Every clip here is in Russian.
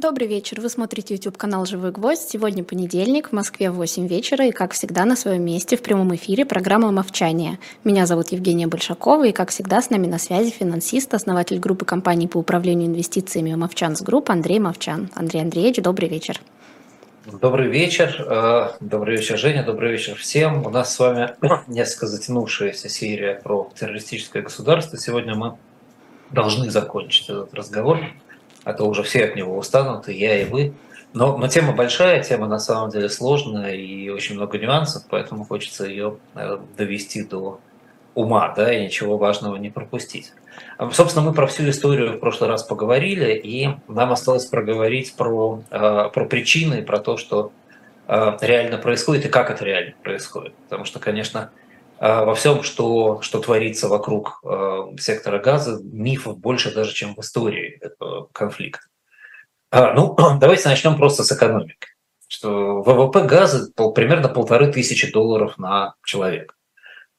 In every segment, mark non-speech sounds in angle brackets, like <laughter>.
Добрый вечер. Вы смотрите YouTube-канал «Живой гвоздь». Сегодня понедельник, в Москве 8 вечера, и, как всегда, на своем месте в прямом эфире программа «Мовчание». Меня зовут Евгения Большакова, и, как всегда, с нами на связи финансист, основатель группы компаний по управлению инвестициями «Movchan's Group» Андрей Мовчан. Андрей Андреевич, добрый вечер. Добрый вечер. Э, добрый вечер, Женя. Добрый вечер всем. У нас с вами <coughs> несколько затянувшаяся серия про террористическое государство. Сегодня мы должны закончить этот разговор а то уже все от него устанут, и я, и вы. Но, но тема большая, тема на самом деле сложная и очень много нюансов, поэтому хочется ее э, довести до ума, да, и ничего важного не пропустить. А, собственно, мы про всю историю в прошлый раз поговорили, и нам осталось проговорить про, э, про причины, про то, что э, реально происходит и как это реально происходит. Потому что, конечно, а, во всем, что, что творится вокруг э, сектора газа, мифов больше даже, чем в истории этого конфликта. А, ну, <clears throat> давайте начнем просто с экономики. Что ВВП газа примерно полторы тысячи долларов на человека.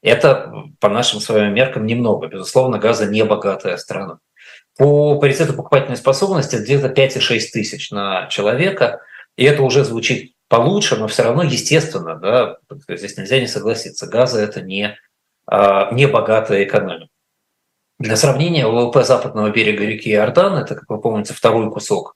Это, по нашим с вами меркам, немного. Безусловно, газа не богатая страна. По паритету покупательной способности где-то 5,6 тысяч на человека. И это уже звучит получше, но все равно, естественно, да, здесь нельзя не согласиться, газа это не, а, не богатая экономика. Для сравнения, ВВП западного берега реки Иордан, это, как вы помните, второй кусок,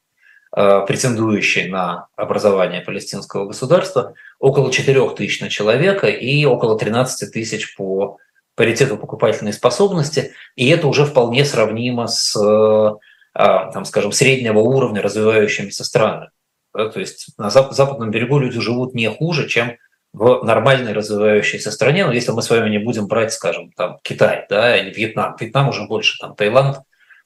а, претендующий на образование палестинского государства, около 4 тысяч на человека и около 13 тысяч по паритету покупательной способности, и это уже вполне сравнимо с, а, там, скажем, среднего уровня развивающимися странами. Да, то есть на западном берегу люди живут не хуже, чем в нормальной развивающейся стране, но если мы с вами не будем брать, скажем, там Китай, да, или Вьетнам, Вьетнам уже больше, там Таиланд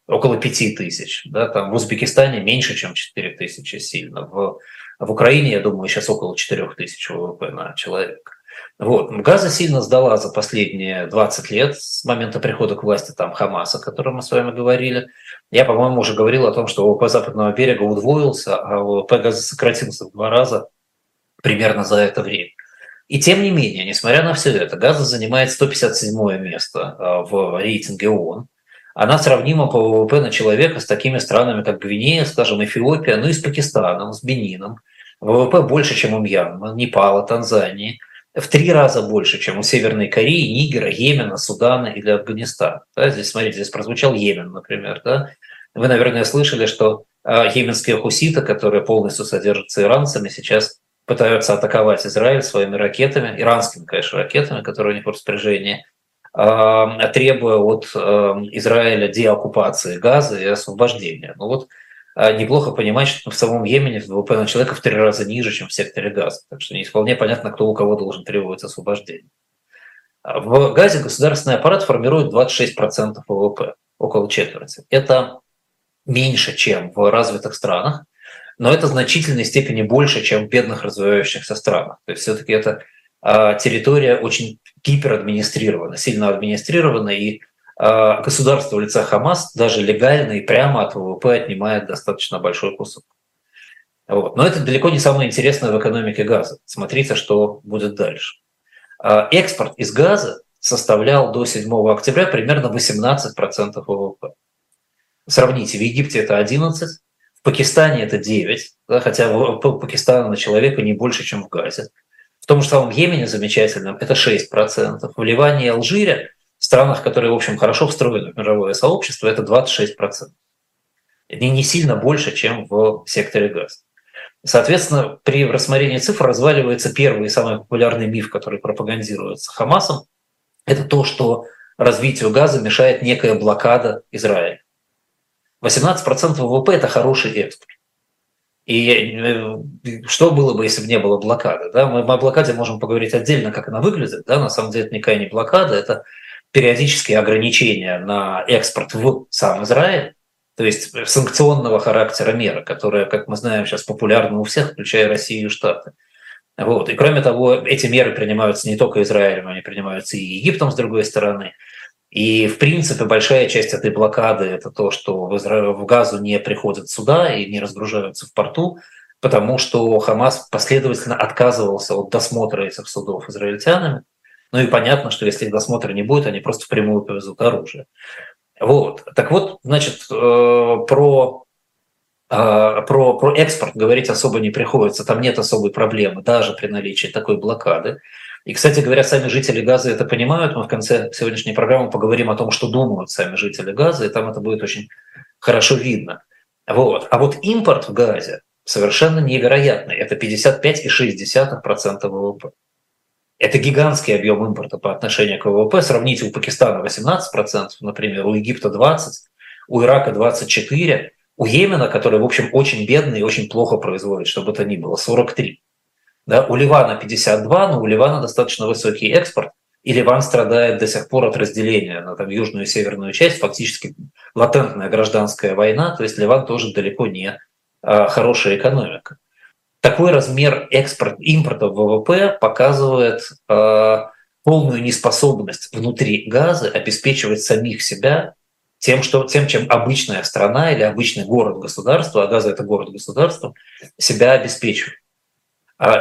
около 5 тысяч, да, там в Узбекистане меньше, чем 4 тысячи сильно, в, в Украине, я думаю, сейчас около 4 тысяч ВВП на человека. Вот. Газа сильно сдала за последние 20 лет с момента прихода к власти там Хамаса, о котором мы с вами говорили. Я, по-моему, уже говорил о том, что ВВП западного берега удвоился, а ВВП Газа сократился в два раза примерно за это время. И тем не менее, несмотря на все это, Газа занимает 157 место а, в рейтинге ООН. Она сравнима по ВВП на человека с такими странами, как Гвинея, скажем, Эфиопия, ну и с Пакистаном, с Бенином. ВВП больше, чем у Мьянмы, Непала, Танзании – в три раза больше, чем у Северной Кореи, Нигера, Йемена, Судана или Афганистана. Да, здесь, смотрите, здесь прозвучал Йемен, например. Да? Вы, наверное, слышали, что э, йеменские хуситы, которые полностью содержатся иранцами, сейчас пытаются атаковать Израиль своими ракетами, иранскими, конечно, ракетами, которые у них в распоряжении, э, требуя от э, Израиля деоккупации газа и освобождения. Ну вот а неплохо понимать, что в самом Йемене ВВП на человека в три раза ниже, чем в секторе газа. Так что не вполне понятно, кто у кого должен требовать освобождения. А в Газе государственный аппарат формирует 26% ВВП, около четверти. Это меньше, чем в развитых странах, но это в значительной степени больше, чем в бедных развивающихся странах. То есть все-таки это а, территория очень гиперадминистрирована, сильно администрирована, и а, государство в лице Хамас даже легально и прямо от ВВП отнимает достаточно большой кусок. Вот. Но это далеко не самое интересное в экономике газа. Смотрите, что будет дальше. А, экспорт из газа составлял до 7 октября примерно 18% ВВП. Сравните, в Египте это 11, в Пакистане это 9, да, хотя ВВП Пакистана на человека не больше, чем в Газе. В том же самом Йемене замечательном это 6%, в Ливане и Алжире странах, которые, в общем, хорошо встроены в мировое сообщество, это 26%. Это не сильно больше, чем в секторе газ. Соответственно, при рассмотрении цифр разваливается первый и самый популярный миф, который пропагандируется Хамасом. Это то, что развитию газа мешает некая блокада Израиля. 18% ВВП – это хороший экспорт. И э, что было бы, если бы не было блокады? Да? Мы о блокаде можем поговорить отдельно, как она выглядит. Да? На самом деле это никакая не блокада, это периодические ограничения на экспорт в сам Израиль, то есть санкционного характера меры, которая, как мы знаем, сейчас популярна у всех, включая Россию и Штаты. Вот. И кроме того, эти меры принимаются не только Израилем, они принимаются и Египтом с другой стороны. И, в принципе, большая часть этой блокады – это то, что в, Изра... в Газу не приходят суда и не разгружаются в порту, потому что Хамас последовательно отказывался от досмотра этих судов израильтянами. Ну и понятно, что если их досмотра не будет, они просто впрямую повезут оружие. Вот. Так вот, значит, э, про про, про экспорт говорить особо не приходится, там нет особой проблемы, даже при наличии такой блокады. И, кстати говоря, сами жители Газа это понимают. Мы в конце сегодняшней программы поговорим о том, что думают сами жители Газа, и там это будет очень хорошо видно. Вот. А вот импорт в Газе совершенно невероятный. Это 55,6% ВВП. Это гигантский объем импорта по отношению к ВВП. Сравните у Пакистана 18%, например, у Египта 20%, у Ирака 24%, у Йемена, который, в общем, очень бедный и очень плохо производит, чтобы это ни было, 43%. Да, у Ливана 52, но у Ливана достаточно высокий экспорт, и Ливан страдает до сих пор от разделения на там, южную и северную часть, фактически латентная гражданская война, то есть Ливан тоже далеко не а, хорошая экономика. Такой размер экспорт, импорта ВВП показывает э, полную неспособность внутри газа обеспечивать самих себя тем, что, тем, чем обычная страна или обычный город-государство, а газа это город-государство, себя обеспечивает.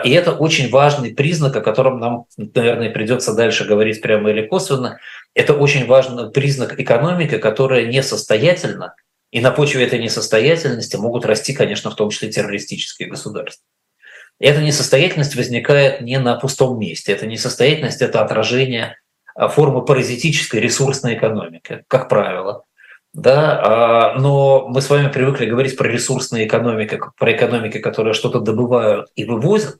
И это очень важный признак, о котором нам, наверное, придется дальше говорить прямо или косвенно. Это очень важный признак экономики, которая несостоятельна, и на почве этой несостоятельности могут расти, конечно, в том числе террористические государства. Эта несостоятельность возникает не на пустом месте. Эта несостоятельность – это отражение а, формы паразитической ресурсной экономики, как правило. Да, а, но мы с вами привыкли говорить про ресурсные экономики, про экономики, которые что-то добывают и вывозят,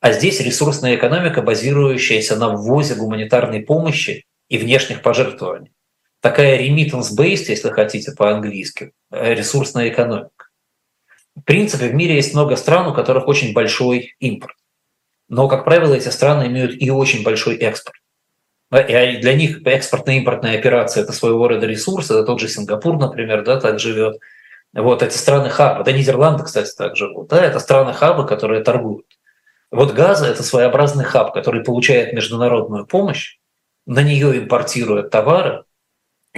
а здесь ресурсная экономика, базирующаяся на ввозе гуманитарной помощи и внешних пожертвований такая remittance-based, если хотите по-английски, э, ресурсная экономика. В принципе, в мире есть много стран, у которых очень большой импорт. Но, как правило, эти страны имеют и очень большой экспорт. И для них экспортно-импортная операция – это своего рода ресурс. Это тот же Сингапур, например, да, так живет. Вот эти страны хабы, да Нидерланды, кстати, так живут, да, это страны хабы, которые торгуют. Вот Газа – это своеобразный хаб, который получает международную помощь, на нее импортирует товары,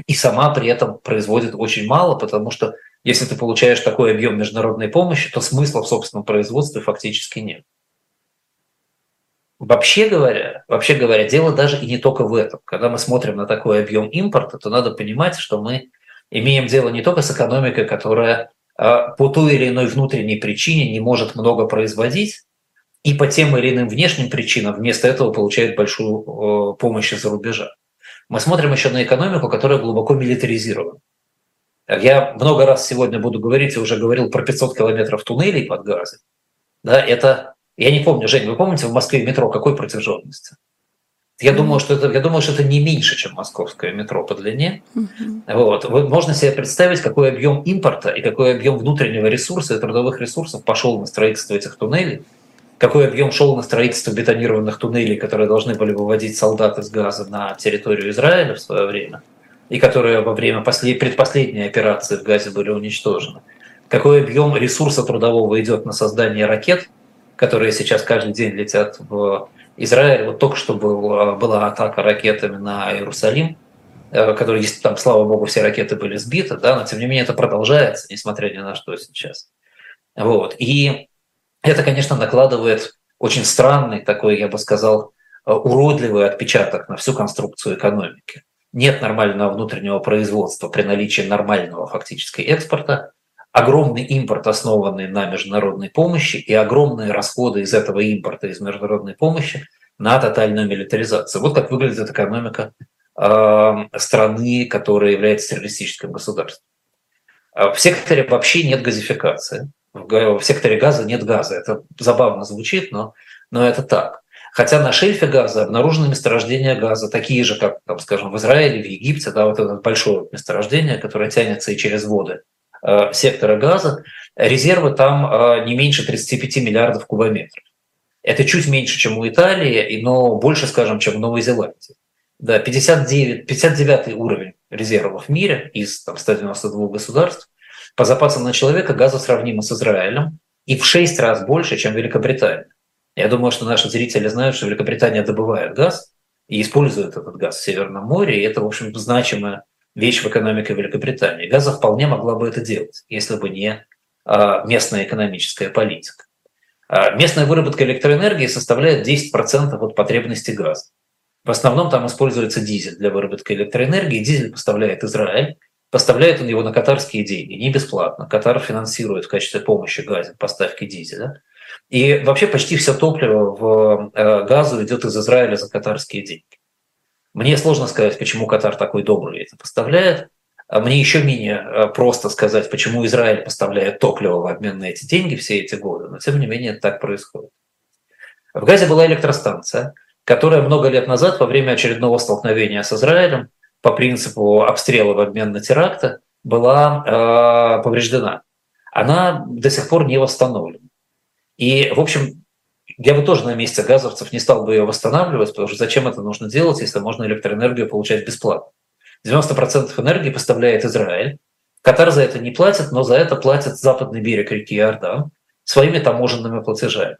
и сама при этом производит очень мало, потому что если ты получаешь такой объем международной помощи, то смысла в собственном производстве фактически нет. Вообще говоря, вообще говоря, дело даже и не только в этом. Когда мы смотрим на такой объем импорта, то надо понимать, что мы имеем дело не только с экономикой, которая а, по той или иной внутренней причине не может много производить, и по тем или иным внешним причинам вместо этого получает большую помощь из-за рубежа мы смотрим еще на экономику, которая глубоко милитаризирована. Я много раз сегодня буду говорить, и уже говорил про 500 километров туннелей под газом. Да, это, я не помню, Жень, вы помните в Москве метро какой протяженности? Я mm-hmm. думаю, что это, я думаю, что это не меньше, чем московское метро по длине. Mm-hmm. Вот. Можно себе представить, какой объем импорта и какой объем внутреннего ресурса и трудовых ресурсов пошел на строительство этих туннелей какой объем шел на строительство бетонированных туннелей, которые должны были выводить солдат из газа на территорию Израиля в свое время, и которые во время послед... предпоследней операции в газе были уничтожены. Какой объем ресурса трудового идет на создание ракет, которые сейчас каждый день летят в Израиль. Вот только что был, была атака ракетами на Иерусалим, э, которые, там, слава богу, все ракеты были сбиты, да, но тем не менее это продолжается, несмотря ни на что сейчас. Вот. И это, конечно, накладывает очень странный такой, я бы сказал, э, уродливый отпечаток на всю конструкцию экономики. Нет нормального внутреннего производства при наличии нормального фактически экспорта, огромный импорт, основанный на международной помощи, и огромные расходы из этого импорта, из международной помощи на тотальную милитаризацию. Вот как выглядит экономика э, страны, которая является террористическим государством. Э, в секторе вообще нет газификации в секторе газа нет газа. Это забавно звучит, но, но это так. Хотя на шельфе газа обнаружены месторождения газа, такие же, как, там, скажем, в Израиле, в Египте, да, вот это большое месторождение, которое тянется и через воды э, сектора газа. Резервы там э, не меньше 35 миллиардов кубометров. Это чуть меньше, чем у Италии, но больше, скажем, чем в Новой Зеландии. Да, 59, 59 уровень резервов в мире из там, 192 государств. По запасам на человека газа сравнимо с Израилем и в 6 раз больше, чем Великобритания. Я думаю, что наши зрители знают, что Великобритания добывает газ и использует этот газ в Северном море, и это, в общем, значимая вещь в экономике Великобритании. Газа вполне могла бы это делать, если бы не а, местная экономическая политика. А, местная выработка электроэнергии составляет 10% от потребности газа. В основном там используется дизель для выработки электроэнергии. Дизель поставляет Израиль, Поставляет он его на катарские деньги, не бесплатно. Катар финансирует в качестве помощи газе поставки дизеля. И вообще почти все топливо в э, газу идет из Израиля за катарские деньги. Мне сложно сказать, почему Катар такой добрый это поставляет. А мне еще менее э, просто сказать, почему Израиль поставляет топливо в обмен на эти деньги все эти годы. Но тем не менее это так происходит. В Газе была электростанция, которая много лет назад во время очередного столкновения с Израилем по принципу обстрела в обмен на теракты была э, повреждена. Она до сих пор не восстановлена. И, в общем, я бы тоже на месте газовцев не стал бы ее восстанавливать, потому что зачем это нужно делать, если можно электроэнергию получать бесплатно. 90% энергии поставляет Израиль. Катар за это не платит, но за это платит западный берег реки Иордан своими таможенными платежами.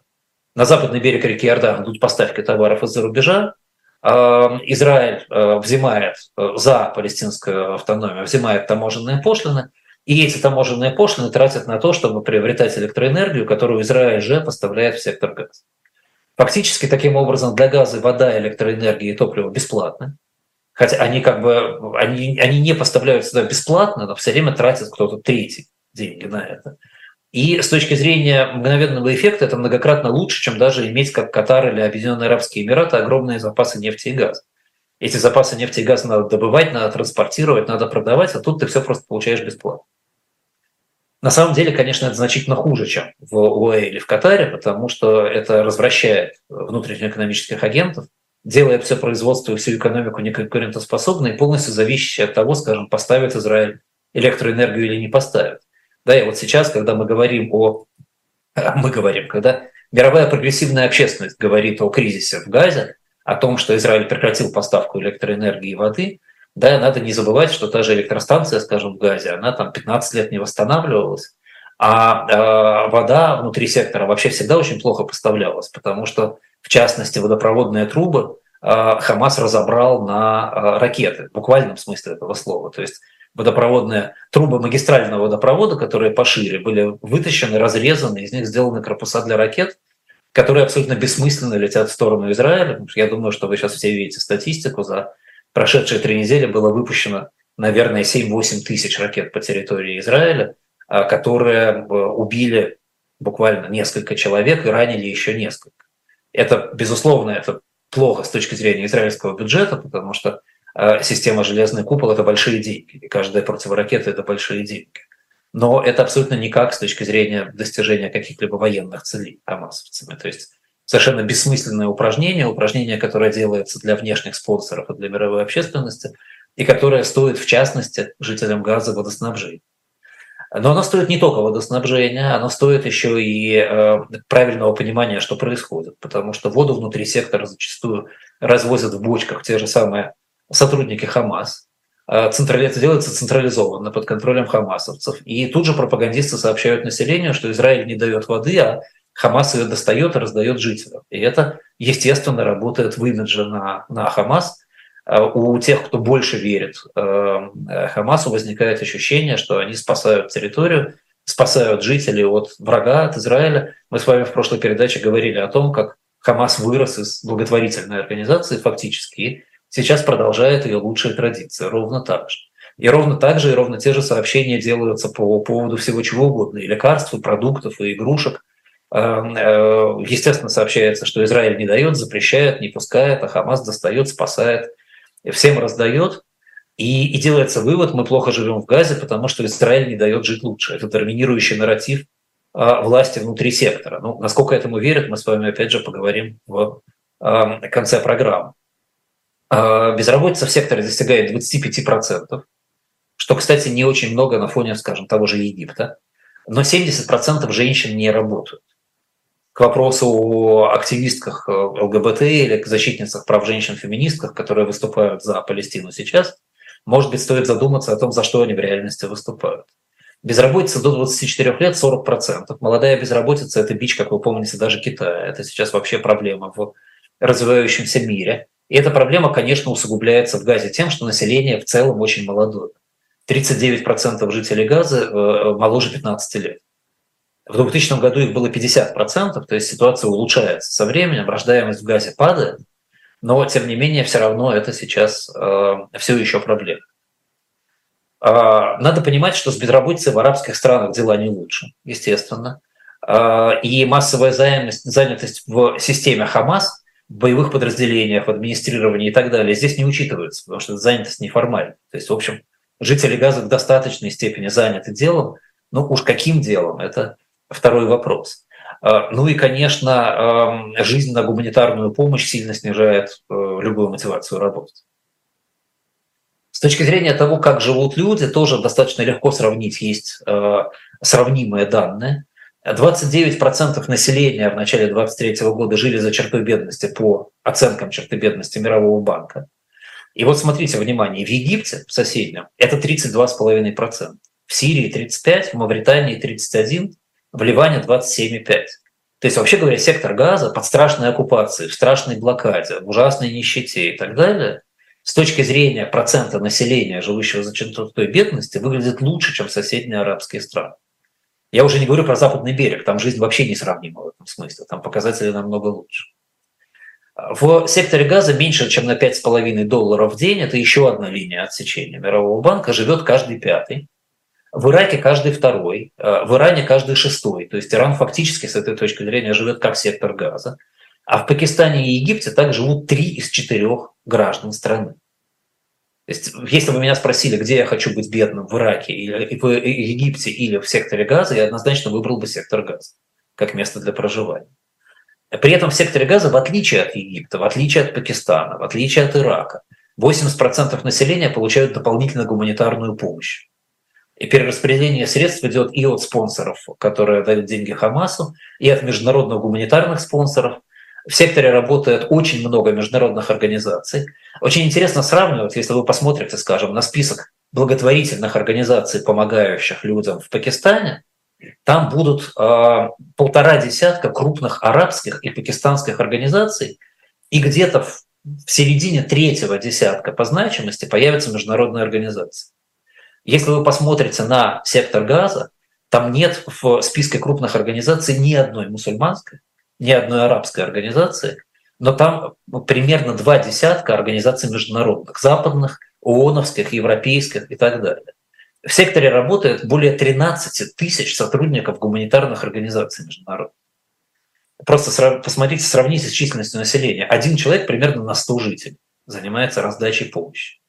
На западный берег реки Иордан идут поставки товаров из-за рубежа. А, Израиль э, взимает э, за палестинскую автономию, взимает таможенные пошлины – и эти таможенные пошлины тратят на то, чтобы приобретать электроэнергию, которую Израиль же поставляет в сектор газ. Фактически, таким образом, для газа вода, электроэнергия и топливо бесплатны. Хотя они как бы они, они не поставляют сюда бесплатно, но все время тратит кто-то третий деньги на это. И с точки зрения мгновенного эффекта это многократно лучше, чем даже иметь, как Катар или Объединенные Арабские Эмираты, огромные запасы нефти и газа. Эти запасы нефти и газа надо добывать, надо транспортировать, надо продавать, а тут ты все просто получаешь бесплатно. На самом деле, конечно, это значительно хуже, чем в УАЭ или в Катаре, потому что это развращает внутреннеэкономических агентов, делает все производство и всю экономику неконкурентоспособной и полностью зависящей от того, скажем, поставит Израиль электроэнергию или не поставит. Да, и вот сейчас, когда мы говорим о... <laughs> Мы говорим, когда мировая прогрессивная общественность говорит о кризисе в Газе, о том, что Израиль прекратил поставку электроэнергии и воды – да, надо не забывать, что та же электростанция, скажем, в Газе, она там 15 лет не восстанавливалась, а э, вода внутри сектора вообще всегда очень плохо поставлялась, потому что, в частности, водопроводные трубы э, Хамас разобрал на э, ракеты, в буквальном смысле этого слова. То есть водопроводные трубы магистрального водопровода, которые пошире, были вытащены, разрезаны, из них сделаны корпуса для ракет, которые абсолютно бессмысленно летят в сторону Израиля. Я думаю, что вы сейчас все видите статистику за прошедшие три недели было выпущено, наверное, 7-8 тысяч ракет по территории Израиля, а, которые э, убили буквально несколько человек и ранили еще несколько. Это, безусловно, это плохо с точки зрения израильского бюджета, потому что э, система «Железный купол» — это большие деньги, и каждая противоракета — это большие деньги. Но это абсолютно никак с точки зрения достижения каких-либо военных целей хамасовцами. То есть совершенно бессмысленное упражнение, упражнение, которое делается для внешних спонсоров и для мировой общественности, и которое стоит, в частности, жителям газа водоснабжения. Но оно стоит не только водоснабжения, оно стоит еще и э, правильного понимания, что происходит, потому что воду внутри сектора зачастую развозят в бочках те же самые сотрудники Хамас. Э, централи... Это делается централизованно, под контролем хамасовцев. И тут же пропагандисты сообщают населению, что Израиль не дает воды, а Хамас ее достает и раздает жителям. И это, естественно, работает в имидже на, на Хамас. А у тех, кто больше верит э, Хамасу, возникает ощущение, что они спасают территорию, спасают жителей от врага, от Израиля. Мы с вами в прошлой передаче говорили о том, как Хамас вырос из благотворительной организации фактически, и сейчас продолжает ее лучшие традиции, ровно так же. И ровно так же, и ровно те же сообщения делаются по поводу всего чего угодно, и лекарств, и продуктов, и игрушек – естественно, сообщается, что Израиль не дает, запрещает, не пускает, а Хамас достает, спасает, всем раздает. И, и делается вывод, мы плохо живем в Газе, потому что Израиль не дает жить лучше. Это доминирующий нарратив а, власти внутри сектора. Ну, насколько этому верят, мы с вами опять же поговорим в эм, конце программы. А, безработица в секторе достигает 25%, что, кстати, не очень много на фоне, скажем, того же Египта. Но 70% женщин не работают к вопросу о активистках э, ЛГБТ или к защитницах прав женщин, феминистках, которые выступают за Палестину сейчас, может быть, стоит задуматься о том, за что они в реальности выступают. Безработица до 24 лет 40%. Молодая безработица – это бич, как вы помните, даже Китая. Это сейчас вообще проблема в развивающемся мире. И эта проблема, конечно, усугубляется в Газе тем, что население в целом очень молодое. 39% жителей Газа э, моложе 15 лет. В 2000 году их было 50%, то есть ситуация улучшается со временем, рождаемость в газе падает, но тем не менее все равно это сейчас э, все еще проблема. А, надо понимать, что с безработицей в арабских странах дела не лучше, естественно. А, и массовая занятость в системе Хамас, в боевых подразделениях, в администрировании и так далее здесь не учитывается, потому что занятость неформальная. То есть, в общем, жители Газа в достаточной степени заняты делом, но уж каким делом, это второй вопрос. А, ну и, конечно, жизнь на гуманитарную помощь сильно снижает э, любую мотивацию работать. С точки зрения того, как живут люди, тоже достаточно легко сравнить. Есть э, сравнимые данные. 29% населения в начале 2023 года жили за чертой бедности по оценкам черты бедности Мирового банка. И вот смотрите, внимание, в Египте, в соседнем, это 32,5%, в Сирии 35%, в Мавритании 31%, в Ливане 27,5%. То есть, вообще говоря, сектор газа под страшной оккупацией, в страшной блокаде, в ужасной нищете и так далее, с точки зрения процента населения, живущего за чертой бедности, выглядит лучше, чем соседние арабские страны. Я уже не говорю про западный берег, там жизнь вообще несравнима в этом смысле, там показатели намного лучше. В секторе газа меньше, чем на 5,5 долларов в день, это еще одна линия отсечения Мирового банка, живет каждый пятый. В Ираке каждый второй, э, в Иране каждый шестой. То есть Иран фактически с этой точки зрения живет как сектор газа. А в Пакистане и Египте так живут три из четырех граждан страны. То есть, если бы меня спросили, где я хочу быть бедным, в Ираке, или в Египте или в секторе газа, я однозначно выбрал бы сектор газа как место для проживания. При этом в секторе газа, в отличие от Египта, в отличие от Пакистана, в отличие от Ирака, 80% населения получают дополнительную гуманитарную помощь. И перераспределение средств идет и от спонсоров, которые дают деньги Хамасу, и от международных гуманитарных спонсоров – в секторе работает очень много международных организаций. Очень интересно сравнивать, если вы посмотрите, скажем, на список благотворительных организаций, помогающих людям в Пакистане, там будут э, полтора десятка крупных арабских и пакистанских организаций, и где-то в, в середине третьего десятка по значимости появятся международные организации. Если вы посмотрите на сектор газа, там нет в списке крупных организаций ни одной мусульманской, ни одной арабской организации, но там примерно два десятка организаций международных, западных, ООНовских, европейских и так далее. В секторе работает более 13 тысяч сотрудников гуманитарных организаций международных. Просто посмотрите, сравните с численностью населения. Один человек примерно на 100 жителей занимается раздачей помощи.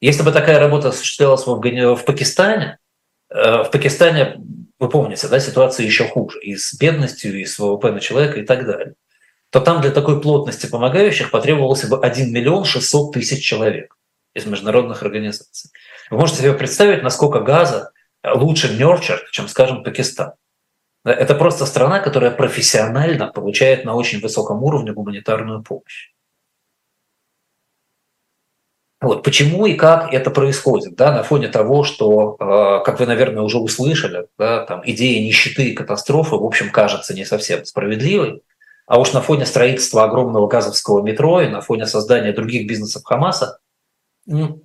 Если бы такая работа осуществлялась в Пакистане, э, в Пакистане вы помните, да, ситуация еще хуже, и с бедностью, и с ВВП на человека и так далее, то там для такой плотности помогающих потребовался бы 1 миллион 600 тысяч человек из международных организаций. Вы можете себе представить, насколько газа лучше нерчер, чем, скажем, Пакистан. Это просто страна, которая профессионально получает на очень высоком уровне гуманитарную помощь. Вот почему и как это происходит, да, на фоне того, что, э, как вы, наверное, уже услышали, да, там идея нищеты и катастрофы, в общем, кажется не совсем справедливой, а уж на фоне строительства огромного газовского метро и на фоне создания других бизнесов Хамаса, ну,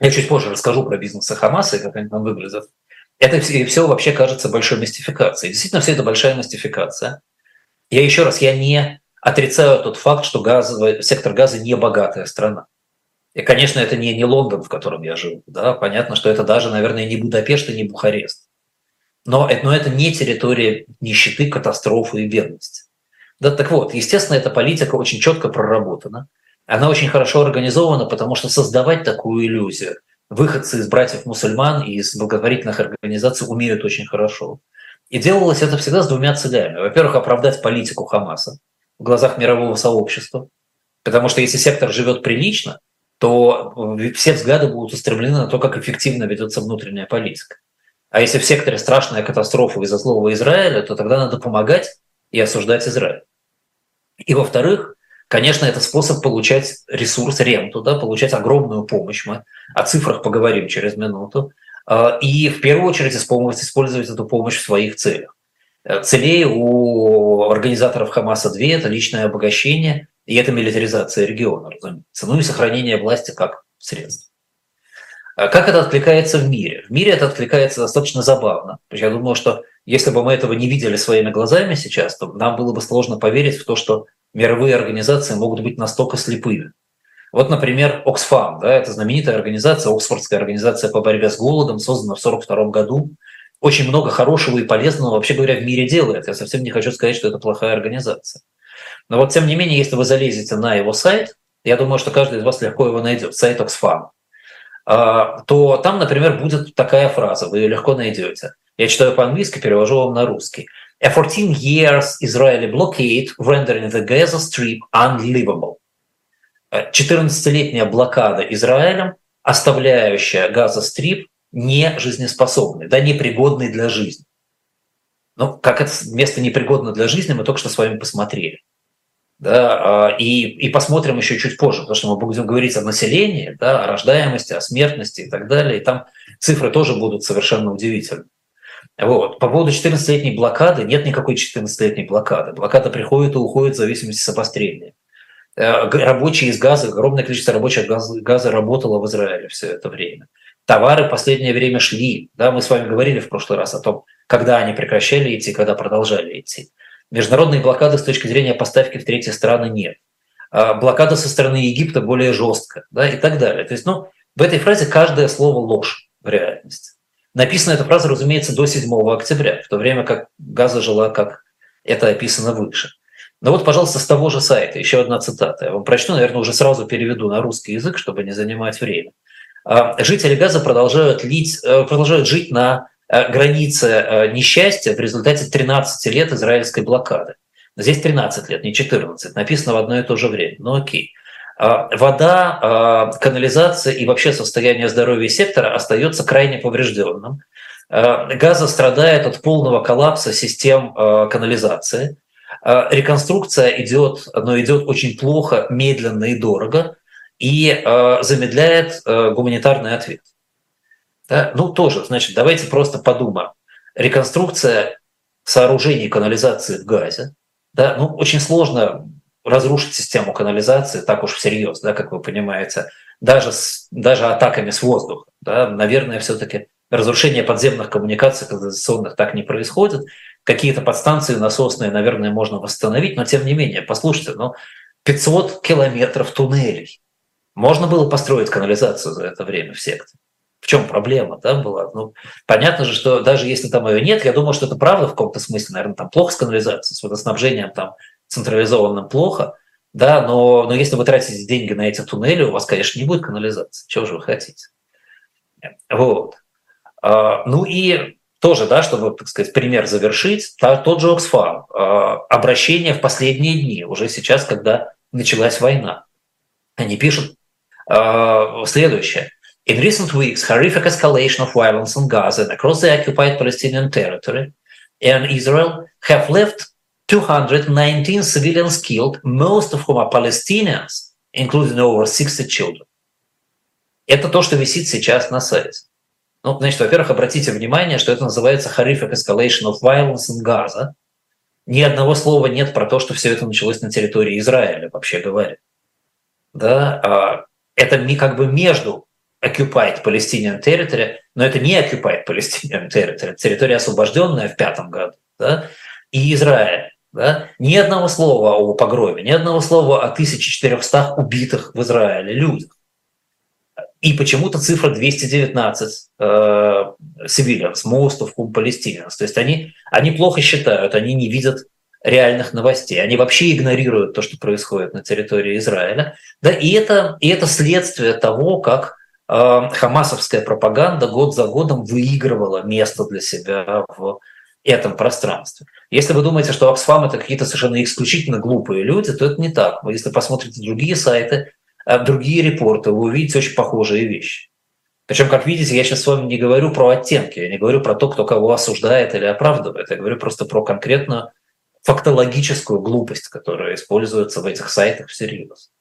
я чуть позже расскажу про бизнесы Хамаса и как они там выглядят. Это все, вообще кажется большой мистификацией. Действительно, все это большая мистификация. Я еще раз, я не отрицаю тот факт, что газовый, сектор газа не богатая страна. И, конечно, это не, не Лондон, в котором я жил. Да? Понятно, что это даже, наверное, не Будапешт и не Бухарест. Но это, но это не территория нищеты, катастрофы и бедности. Да, так вот, естественно, эта политика очень четко проработана. Она очень хорошо организована, потому что создавать такую иллюзию выходцы из братьев-мусульман и из благотворительных организаций умеют очень хорошо. И делалось это всегда с двумя целями. Во-первых, оправдать политику Хамаса в глазах мирового сообщества. Потому что если сектор живет прилично, то э, все взгляды будут устремлены на то, как эффективно ведется внутренняя политика. А если в секторе страшная катастрофа из-за злого Израиля, то тогда надо помогать и осуждать Израиль. И во-вторых, конечно, это способ получать ресурс, ренту, да, получать огромную помощь. Мы о цифрах поговорим через минуту. А, и в первую очередь использовать эту помощь в своих целях. Э, целей у организаторов Хамаса две – это личное обогащение и это милитаризация региона, разумеется. Ну и сохранение власти как средство. А как это откликается в мире? В мире это откликается достаточно забавно. Я думаю, что если бы мы этого не видели своими глазами сейчас, то нам было бы сложно поверить в то, что мировые организации могут быть настолько слепыми. Вот, например, Оксфам, да, это знаменитая организация, Оксфордская организация по борьбе с голодом, создана в 1942 году. Очень много хорошего и полезного, вообще говоря, в мире делает. Я совсем не хочу сказать, что это плохая организация. Но вот, тем не менее, если вы залезете на его сайт, я думаю, что каждый из вас легко его найдет, сайт Оксфам, а, то там, например, будет такая фраза, вы ее легко найдете. Я читаю по-английски, перевожу вам на русский. A 14 years Israeli blockade rendering the Gaza Strip unlivable. 14-летняя блокада Израилем, оставляющая Газа-стрип не жизнеспособной, да, непригодной для жизни. Ну, как это место непригодно для жизни, мы только что с вами посмотрели. Да, а, и, и посмотрим еще чуть позже, потому что мы будем говорить о населении, да, о рождаемости, о смертности и так далее. И там цифры тоже будут совершенно удивительны. Вот. По поводу 14-летней блокады нет никакой 14-летней блокады. Блокада приходит и уходит в зависимости с обострения. Э, рабочие из газа, огромное количество рабочих газа, газа работало в Израиле все это время. Товары в последнее время шли. Да, мы с вами говорили в прошлый раз о том, когда они прекращали идти, когда продолжали идти. Международной блокады с точки зрения поставки в третьи страны нет. А блокада со стороны Египта более жесткая да, и так далее. То есть ну, в этой фразе каждое слово ложь в реальности. Написана эта фраза, разумеется, до 7 октября, в то время как Газа жила, как это описано выше. Ну вот, пожалуйста, с того же сайта еще одна цитата. Я вам прочту, наверное, уже сразу переведу на русский язык, чтобы не занимать время. А, жители Газа продолжают, лить, э, продолжают жить на э, границе э, несчастья в результате 13 лет израильской блокады. Здесь 13 лет, не 14. Написано в одно и то же время. Ну окей. А, вода, а, канализация и вообще состояние здоровья сектора остается крайне поврежденным. Газа страдает от полного коллапса систем канализации. Реконструкция идет, но идет очень плохо, медленно и дорого, и замедляет гуманитарный ответ. Да? Ну, тоже, значит, давайте просто подумаем. Реконструкция сооружений канализации в Газе, да, ну, очень сложно разрушить систему канализации так уж всерьез, да, как вы понимаете, даже, с, даже атаками с воздуха. Да, наверное, все-таки разрушение подземных коммуникаций канализационных так не происходит. Какие-то подстанции насосные, наверное, можно восстановить, но тем не менее, послушайте, ну, 500 километров туннелей. Можно было построить канализацию за это время в секторе. В чем проблема да, была? Ну, понятно же, что даже если там ее нет, я думаю, что это правда в каком-то смысле, наверное, там плохо с канализацией, с водоснабжением там централизованным плохо, да, но, но если вы тратите деньги на эти туннели, у вас, конечно, не будет канализации. Чего же вы хотите? Вот. А, ну и тоже, да, чтобы, так сказать, пример завершить, тот же Оксфам, а, обращение в последние дни, уже сейчас, когда началась война. Они пишут а, следующее. In recent weeks, horrific escalation of violence in Gaza and across the occupied Palestinian territory and Israel have left 219 civilians killed, most of whom are Palestinians, including over 60 children. Это то, что висит сейчас на сайте. Ну, значит, во-первых, обратите внимание, что это называется horrific escalation of violence in Gaza. Ни одного слова нет про то, что все это началось на территории Израиля, вообще говоря. Да, а это как бы между occupied Palestinian territory, но это не occupied Palestinian territory, территория освобожденная в пятом году, да, и Израиль. Да? Ни одного слова о погроме, ни одного слова о 1400 убитых в Израиле людях. И почему-то цифра 219 э, civilians, most of whom Palestinians. То есть они, они плохо считают, они не видят реальных новостей. Они вообще игнорируют то, что происходит на территории Израиля. Да, и, это, и это следствие того, как хамасовская пропаганда год за годом выигрывала место для себя в этом пространстве. Если вы думаете, что Оксфам это какие-то совершенно исключительно глупые люди, то это не так. Если посмотрите другие сайты, а другие репорты, вы увидите очень похожие вещи. Причем, как видите, я сейчас с вами не говорю про оттенки, я не говорю про то, кто кого осуждает или оправдывает, я говорю просто про конкретную фактологическую глупость, которая используется в этих сайтах всерьез.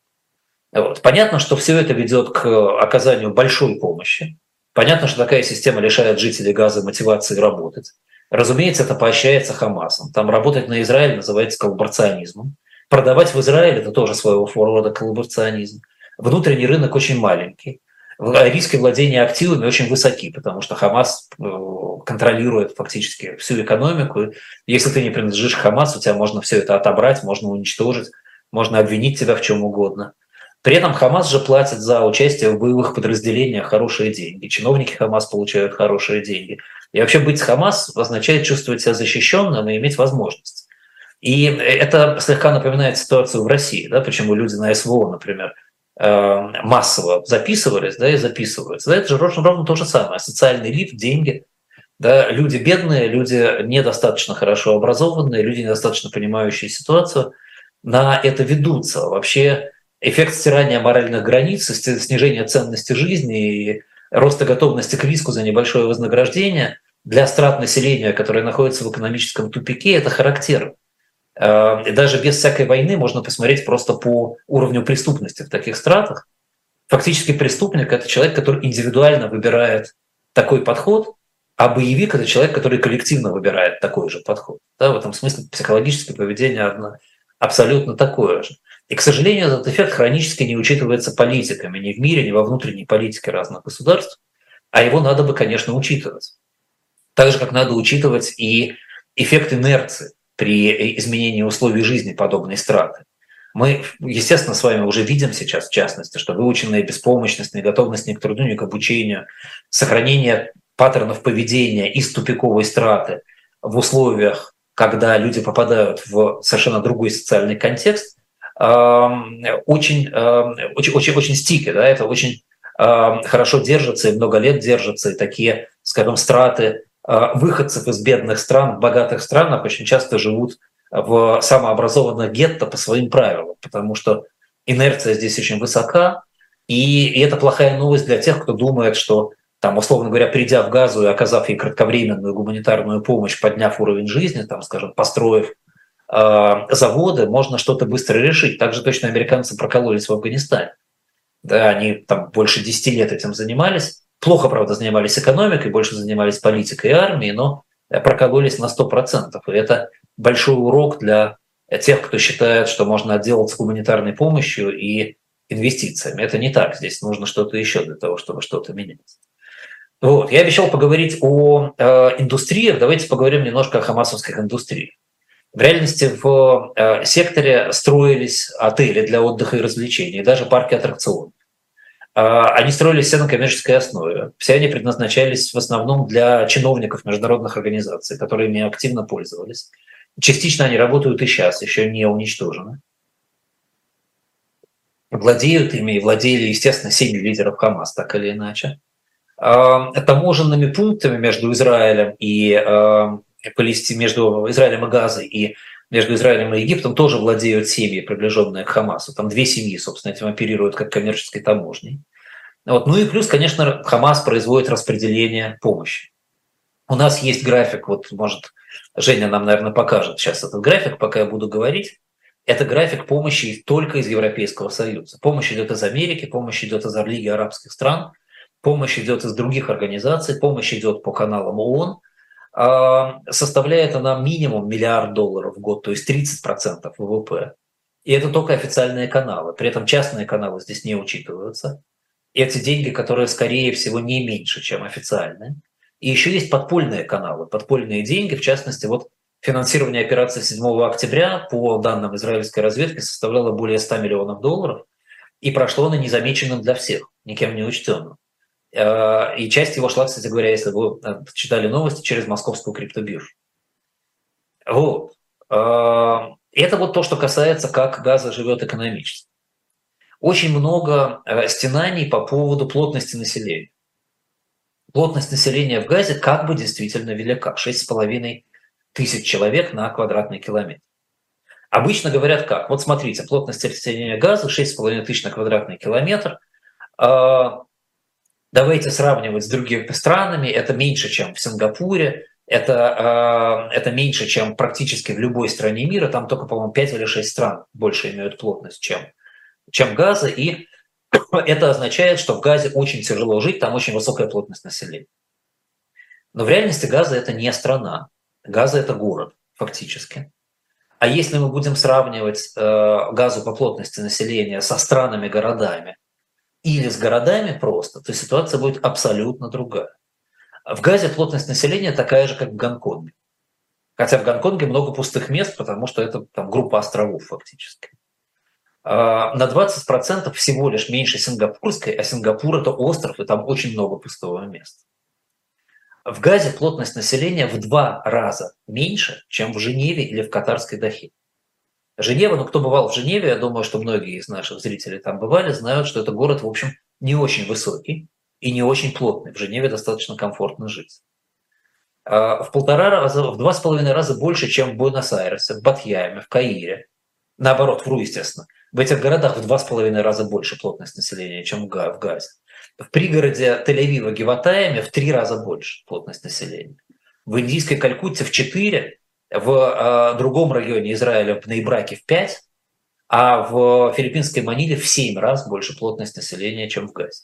Вот. Понятно, что все это ведет к оказанию большой помощи. Понятно, что такая система лишает жителей газа мотивации работать. Разумеется, это поощряется Хамасом. Там работать на Израиль называется коллаборационизмом. Продавать в Израиль – это тоже своего рода коллаборационизм. Внутренний рынок очень маленький. Риски владения активами очень высоки, потому что Хамас э, контролирует фактически всю экономику. Если ты не принадлежишь Хамасу, у тебя можно все это отобрать, можно уничтожить, можно обвинить тебя в чем угодно. При этом Хамас же платит за участие в боевых подразделениях хорошие деньги. Чиновники Хамас получают хорошие деньги. И вообще быть Хамас означает чувствовать себя защищенным и иметь возможность. И это слегка напоминает ситуацию в России, да, почему люди на СВО, например, э, массово записывались да, и записываются. Да, это же ровно, ровно то же самое. Социальный лифт, деньги. Да, люди бедные, люди недостаточно хорошо образованные, люди недостаточно понимающие ситуацию на это ведутся. Вообще эффект стирания моральных границ, снижения ценности жизни и роста готовности к риску за небольшое вознаграждение для страт населения, которые находятся в экономическом тупике, это характерно. Э, и даже без всякой войны можно посмотреть просто по уровню преступности в таких стратах. Фактически преступник – это человек, который индивидуально выбирает такой подход, а боевик – это человек, который коллективно выбирает такой же подход. Да, в этом смысле психологическое поведение одно, абсолютно такое же. И, к сожалению, этот эффект хронически не учитывается политиками ни в мире, ни во внутренней политике разных государств, а его надо бы, конечно, учитывать. Так же, как надо учитывать и эффект инерции при изменении условий жизни подобной страты. Мы, естественно, с вами уже видим сейчас, в частности, что выученная беспомощность, неготовность ни к труду, ни к обучению, сохранение паттернов поведения из тупиковой страты в условиях, когда люди попадают в совершенно другой социальный контекст, очень, очень, очень, очень стики, да, это очень хорошо держится и много лет держится, и такие, скажем, страты а, выходцев из бедных стран, богатых странах очень часто живут в самообразованных гетто по своим правилам, потому что инерция здесь очень высока, и, и это плохая новость для тех, кто думает, что там, условно говоря, придя в Газу и оказав ей кратковременную гуманитарную помощь, подняв уровень жизни, там, скажем, построив э, заводы, можно что-то быстро решить. Также точно американцы прокололись в Афганистане. Да, они там больше 10 лет этим занимались, Плохо, правда, занимались экономикой, больше занимались политикой и армией, но прокололись на 100%. И это большой урок для тех, кто считает, что можно отделаться гуманитарной помощью и инвестициями. Это не так. Здесь нужно что-то еще для того, чтобы что-то менять. Вот. Я обещал поговорить о э, индустриях. Давайте поговорим немножко о хамасовских индустриях. В реальности в э, секторе строились отели для отдыха и развлечений, даже парки аттракционов. А, они строились все на коммерческой основе. Все они предназначались в основном для чиновников международных организаций, которые ими активно пользовались. Частично они работают и сейчас, еще не уничтожены. Владеют ими и владели, естественно, семьи лидеров Хамас, так или иначе. А, таможенными пунктами между Израилем и Палестиной, между Израилем и Газой и между Израилем и Египтом тоже владеют семьи, приближенные к Хамасу. Там две семьи, собственно, этим оперируют как коммерческой таможней. Вот. Ну и плюс, конечно, Хамас производит распределение помощи. У нас есть график, вот, может, Женя нам, наверное, покажет сейчас этот график, пока я буду говорить. Это график помощи только из Европейского Союза. Помощь идет из Америки, помощь идет из Лиги арабских стран, помощь идет из других организаций, помощь идет по каналам ООН – составляет она минимум миллиард долларов в год, то есть 30% ВВП. И это только официальные каналы. При этом частные каналы здесь не учитываются. И эти деньги, которые, скорее всего, не меньше, чем официальные. И еще есть подпольные каналы, подпольные деньги. В частности, вот финансирование операции 7 октября, по данным израильской разведки, составляло более 100 миллионов долларов. И прошло оно незамеченным для всех, никем не учтенным. Э, и часть его шла, кстати говоря, если вы э, читали новости, через московскую криптобиржу. Вот. Э, это вот то, что касается, как Газа живет экономически. Очень много стенаний по поводу плотности населения. Плотность населения в Газе как бы действительно велика. 6,5 тысяч человек на квадратный километр. Обычно говорят как? Вот смотрите, плотность населения Газа 6,5 тысяч на квадратный километр давайте сравнивать с другими странами, это меньше, чем в Сингапуре, это, э, это меньше, чем практически в любой стране мира, там только, по-моему, 5 или 6 стран больше имеют плотность, чем, чем Газа, и <clears throat> это означает, что в Газе очень тяжело жить, там очень высокая плотность населения. Но в реальности Газа это не страна, Газа это город, фактически. А если мы будем сравнивать э, Газу по плотности населения со странами-городами, или с городами просто, то ситуация будет абсолютно другая. В Газе плотность населения такая же, как в Гонконге. Хотя в Гонконге много пустых мест, потому что это там группа островов фактически. на 20% всего лишь меньше сингапурской, а Сингапур это остров, и там очень много пустого места. В Газе плотность населения в два раза меньше, чем в Женеве или в Катарской Дахе. Женева, ну кто бывал в Женеве, я думаю, что многие из наших зрителей там бывали, знают, что это город, в общем, не очень высокий и не очень плотный. В Женеве достаточно комфортно жить. А, в полтора раза, в два с половиной раза больше, чем в Буэнос-Айресе, в Батьяме, в Каире. Наоборот, вру, естественно. В этих городах в два с половиной раза больше плотность населения, чем в Газе. В пригороде Тель-Авива Геватаями в три раза больше плотность населения. В индийской Калькутте в четыре, в э, другом районе Израиля в Нейбраке в пять, а в филиппинской Маниле в семь раз больше плотность населения, чем в Газе.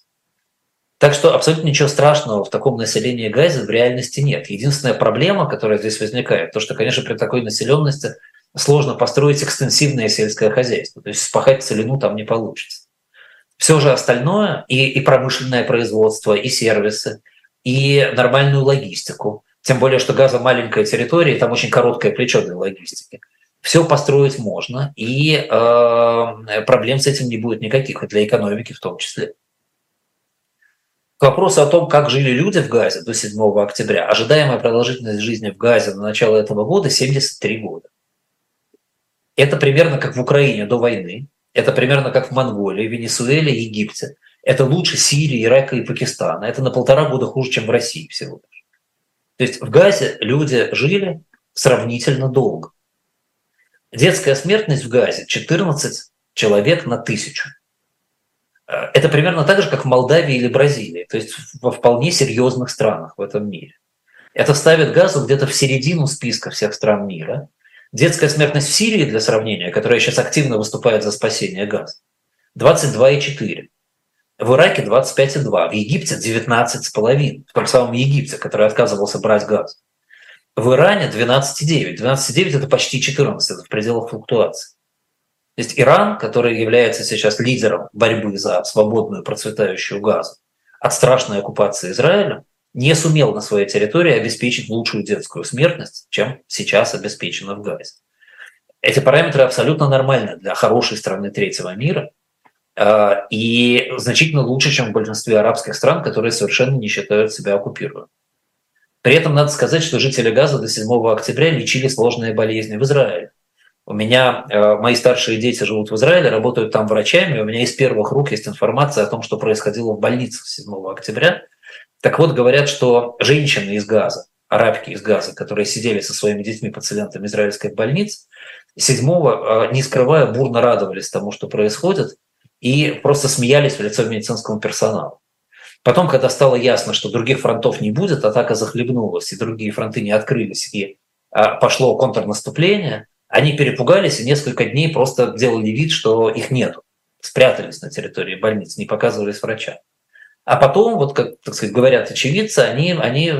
Так что абсолютно ничего страшного в таком населении Газа в реальности нет. Единственная проблема, которая здесь возникает, то, что, конечно, при такой населенности сложно построить экстенсивное сельское хозяйство. То есть спахать целину там не получится. Все же остальное, и, и промышленное производство, и сервисы, и нормальную логистику, тем более, что Газа маленькая территория, и там очень короткое плечо для логистики. Все построить можно, и э, проблем с этим не будет никаких, и для экономики в том числе. К вопросу о том, как жили люди в Газе до 7 октября, ожидаемая продолжительность жизни в Газе на начало этого года 73 года. Это примерно как в Украине до войны, это примерно как в Монголии, Венесуэле, Египте. Это лучше Сирии, Ирака и Пакистана. Это на полтора года хуже, чем в России всего лишь. То есть в Газе люди жили сравнительно долго. Детская смертность в Газе 14 человек на тысячу. Э, это примерно так же, как в Молдавии или Бразилии, то есть во вполне серьезных странах в этом мире. Это ставит Газу где-то в середину списка всех стран мира. Детская смертность в Сирии, для сравнения, которая сейчас активно выступает за спасение газа, 22,4. В Ираке 25,2. В Египте 19,5. В том самом Египте, который отказывался брать газ. В Иране 12,9. 12,9 это почти 14, это в пределах флуктуации. То есть Иран, который является сейчас лидером борьбы за свободную процветающую газу от страшной оккупации Израиля, не сумел на своей территории обеспечить лучшую детскую смертность, чем сейчас обеспечено в Газе. Эти параметры абсолютно нормальны для хорошей страны третьего мира и значительно лучше, чем в большинстве арабских стран, которые совершенно не считают себя оккупированными. При этом надо сказать, что жители Газа до 7 октября лечили сложные болезни в Израиле. У меня э, мои старшие дети живут в Израиле, работают там врачами. У меня из первых рук есть информация о том, что происходило в больницах 7 октября. Так вот, говорят, что женщины из Газа, арабки из Газа, которые сидели со своими детьми-пациентами израильской больницы, 7 э, не скрывая, бурно радовались тому, что происходит, и просто смеялись в лицо медицинскому персоналу. Потом, когда стало ясно, что других фронтов не будет, атака захлебнулась, и другие фронты не открылись, и э, пошло контрнаступление – они перепугались и несколько дней просто делали вид, что их нету. Спрятались на территории больницы, не показывались врачам. А потом, вот как так сказать, говорят очевидцы, они, они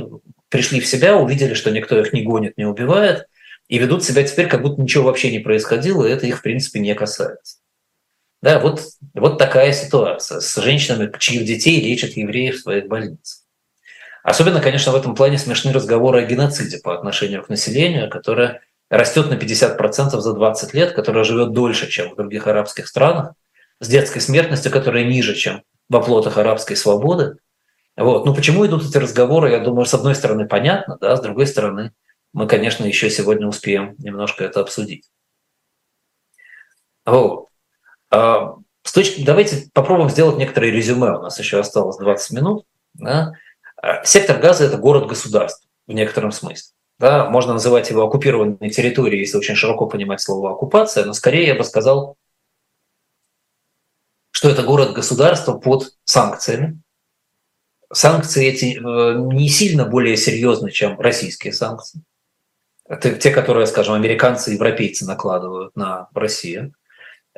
пришли в себя, увидели, что никто их не гонит, не убивает, и ведут себя теперь, как будто ничего вообще не происходило, и это их, в принципе, не касается. Да, вот, вот такая ситуация с женщинами, чьих детей лечат евреи в своих больницах. Особенно, конечно, в этом плане смешны разговоры о геноциде по отношению к населению, которое растет на 50% за 20 лет, которая живет дольше, чем в других арабских странах, с детской смертностью, которая ниже, чем в оплотах арабской свободы. Вот. Ну почему идут эти разговоры, я думаю, с одной стороны понятно, да, с другой стороны мы, конечно, еще сегодня успеем немножко это обсудить. Вот. А, с точки, давайте попробуем сделать некоторые резюме, у нас еще осталось 20 минут. Да. А, сектор газа – это город-государство в некотором смысле. Да, можно называть его оккупированной территорией, если очень широко понимать слово оккупация, но скорее я бы сказал, что это город-государство под санкциями. Санкции эти э, не сильно более серьезны, чем российские санкции. Это те, которые, скажем, американцы и европейцы накладывают на Россию.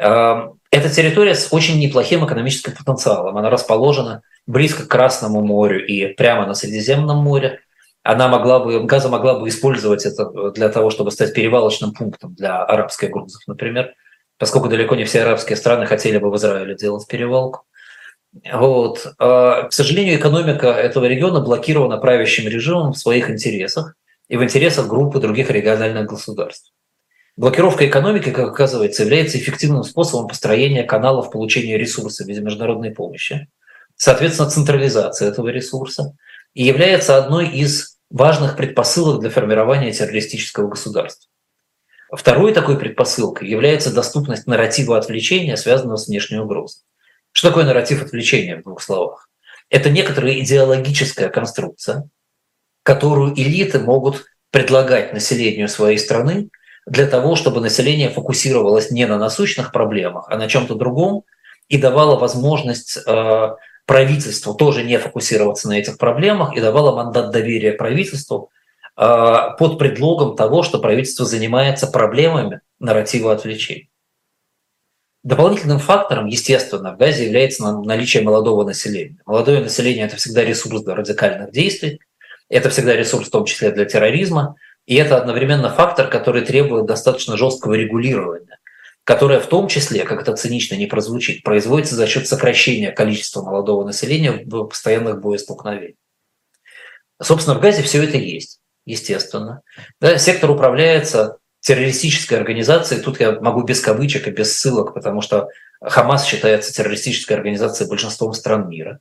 Эм, это территория с очень неплохим экономическим потенциалом. Она расположена близко к Красному морю и прямо на Средиземном море она могла бы, Газа могла бы использовать это для того, чтобы стать перевалочным пунктом для арабских грузов, например, поскольку далеко не все арабские страны хотели бы в Израиле делать перевалку. Вот. А, к сожалению, экономика этого региона блокирована правящим режимом в своих интересах и в интересах группы других региональных государств. Блокировка экономики, как оказывается, является эффективным способом построения каналов получения ресурсов в виде международной помощи, соответственно, централизация этого ресурса, и является одной из важных предпосылок для формирования террористического государства. Второй такой предпосылкой является доступность нарратива отвлечения, связанного с внешней угрозой. Что такое нарратив отвлечения в двух словах? Это некоторая идеологическая конструкция, которую элиты могут предлагать населению своей страны для того, чтобы население фокусировалось не на насущных проблемах, а на чем-то другом и давало возможность э, правительству тоже не фокусироваться на этих проблемах и давало мандат доверия правительству э, под предлогом того, что правительство занимается проблемами нарратива отвлечения. Дополнительным фактором, естественно, в Газе является наличие молодого населения. Молодое население – это всегда ресурс для радикальных действий, это всегда ресурс в том числе для терроризма, и это одновременно фактор, который требует достаточно жесткого регулирования, которое в том числе, как это цинично не прозвучит, производится за счет сокращения количества молодого населения в постоянных боестолкновениях. Собственно, в Газе все это есть, естественно. Да, сектор управляется террористической организацией, тут я могу без кавычек и без ссылок, потому что Хамас считается террористической организацией большинством стран мира.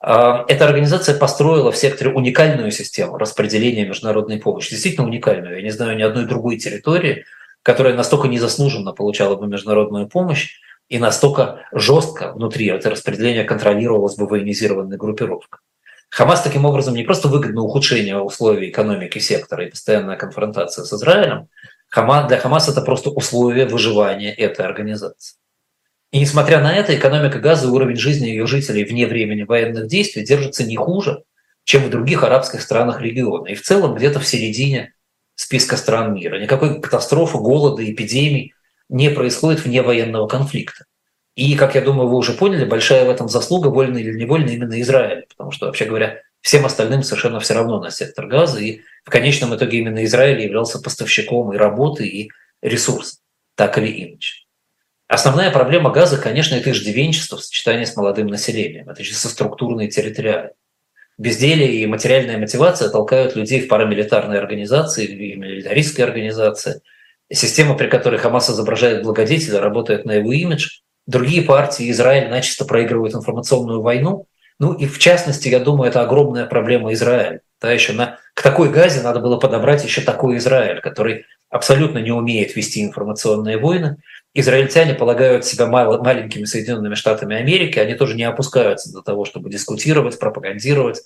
А, эта организация построила в секторе уникальную систему распределения международной помощи, действительно уникальную. Я не знаю ни одной другой территории, которая настолько незаслуженно получала бы международную помощь и настолько жестко внутри это распределение контролировалось бы военизированной группировкой. Хамас таким образом не просто выгодно ухудшение условий экономики сектора и постоянная конфронтация с Израилем, для Хамаса это просто условие выживания этой организации. И несмотря на это, экономика Газа и уровень жизни ее жителей вне времени военных действий держится не хуже, чем в других арабских странах региона. И в целом где-то в середине списка стран мира. Никакой катастрофы, голода, эпидемий не происходит вне военного конфликта. И, как я думаю, вы уже поняли, большая в этом заслуга, вольно или невольно, именно Израиля. Потому что, вообще говоря, всем остальным совершенно все равно на сектор газа. И в конечном итоге именно Израиль являлся поставщиком и работы, и ресурсов, так или иначе. Основная проблема газа, конечно, это иждивенчество в сочетании с молодым населением. Это чисто структурно и территориально. Безделие и материальная мотивация толкают людей в парамилитарные организации и милитаристские организации. Система, при которой Хамас изображает благодетеля, работает на его имидж. Другие партии Израиль начисто проигрывают информационную войну. Ну и в частности, я думаю, это огромная проблема Израиля. Да, еще на, к такой газе надо было подобрать еще такой Израиль, который абсолютно не умеет вести информационные войны, израильтяне полагают себя мал, маленькими Соединенными Штатами Америки, они тоже не опускаются до того, чтобы дискутировать, пропагандировать.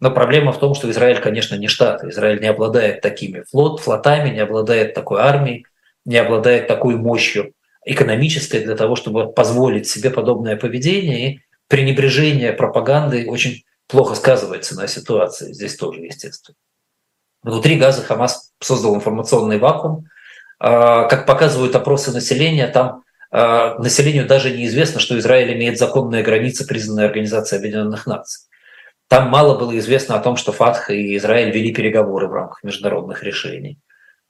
Но проблема в том, что Израиль, конечно, не штат. Израиль не обладает такими флот, флотами, не обладает такой армией, не обладает такой мощью экономической для того, чтобы позволить себе подобное поведение. И пренебрежение пропагандой очень плохо сказывается на ситуации. Здесь тоже, естественно. Внутри Газа Хамас создал информационный вакуум, как показывают опросы населения, там а, населению даже неизвестно, что Израиль имеет законные границы, признанные Организацией Объединенных Наций. Там мало было известно о том, что ФАТХ и Израиль вели переговоры в рамках международных решений,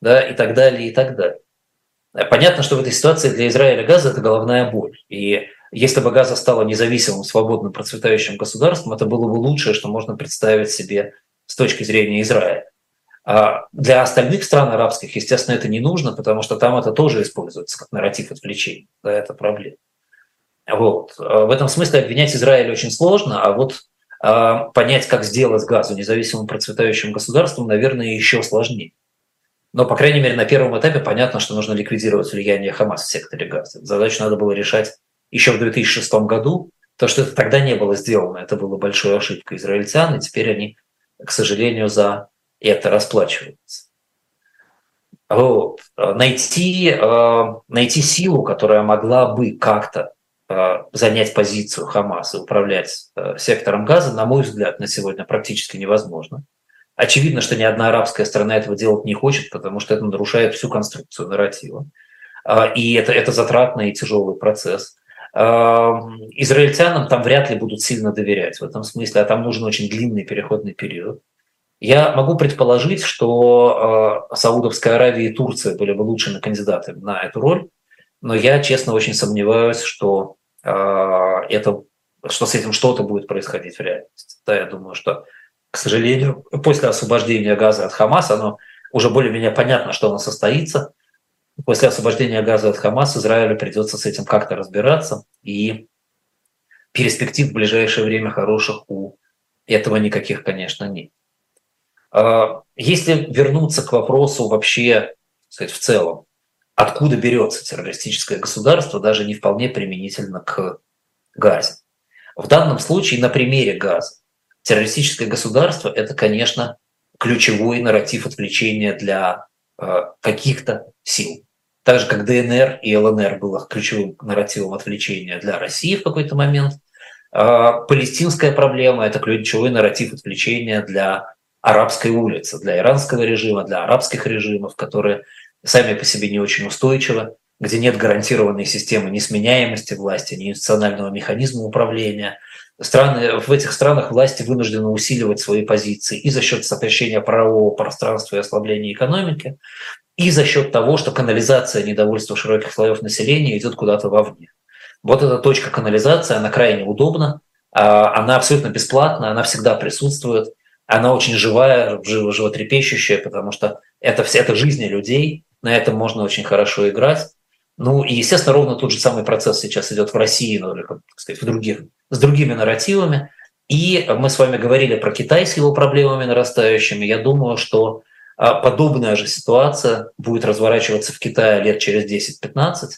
да, и так далее, и так далее. Понятно, что в этой ситуации для Израиля Газа это головная боль. И если бы Газа стала независимым, свободным, процветающим государством, это было бы лучшее, что можно представить себе с точки зрения Израиля. А для остальных стран арабских, естественно, это не нужно, потому что там это тоже используется как нарратив отвлечения. Да, это проблема. Вот. А в этом смысле обвинять Израиль очень сложно, а вот а, понять, как сделать газу независимым процветающим государством, наверное, еще сложнее. Но, по крайней мере, на первом этапе понятно, что нужно ликвидировать влияние Хамас в секторе газа. Задачу надо было решать еще в 2006 году, то, что это тогда не было сделано, это было большой ошибкой израильтян, и теперь они, к сожалению, за это расплачивается. Вот. Найти, э, найти силу, которая могла бы как-то э, занять позицию Хамаса управлять э, сектором газа, на мой взгляд, на сегодня практически невозможно. Очевидно, что ни одна арабская страна этого делать не хочет, потому что это нарушает всю конструкцию нарратива. И это, это затратный и тяжелый процесс. Израильтянам там вряд ли будут сильно доверять в этом смысле, а там нужен очень длинный переходный период. Я могу предположить, что э, Саудовская Аравия и Турция были бы лучшими кандидатами на эту роль, но я, честно, очень сомневаюсь, что, э, это, что с этим что-то будет происходить в реальности. Да, я думаю, что, к сожалению, после освобождения Газа от Хамаса, оно уже более-менее понятно, что оно состоится. после освобождения Газа от Хамаса Израилю придется с этим как-то разбираться, и перспектив в ближайшее время хороших у этого никаких, конечно, нет. А, если вернуться к вопросу вообще, сказать, в целом, откуда берется террористическое государство, даже не вполне применительно к Газе. В данном случае на примере Газа террористическое государство – это, конечно, ключевой нарратив отвлечения для э, каких-то сил. Так же, как ДНР и ЛНР было ключевым нарративом отвлечения для России в какой-то момент, э, палестинская проблема – это ключевой нарратив отвлечения для арабской улицы, для иранского режима, для арабских режимов, которые сами по себе не очень устойчивы, где нет гарантированной системы несменяемости власти, ни институционального механизма управления. Страны, в этих странах власти вынуждены усиливать свои позиции и за счет сокращения правового пространства и ослабления экономики, и за счет того, что канализация недовольства широких слоев населения идет куда-то вовне. Вот эта точка канализации, она крайне удобна, а, она абсолютно бесплатна, она всегда присутствует, она очень живая, животрепещущая, потому что это, все, это жизни людей, на этом можно очень хорошо играть. Ну и, естественно, ровно тот же самый процесс сейчас идет в России, ну, или, как сказать, в других, с другими нарративами. И мы с вами говорили про Китай с его проблемами нарастающими. Я думаю, что а, подобная же ситуация будет разворачиваться в Китае лет через 10-15.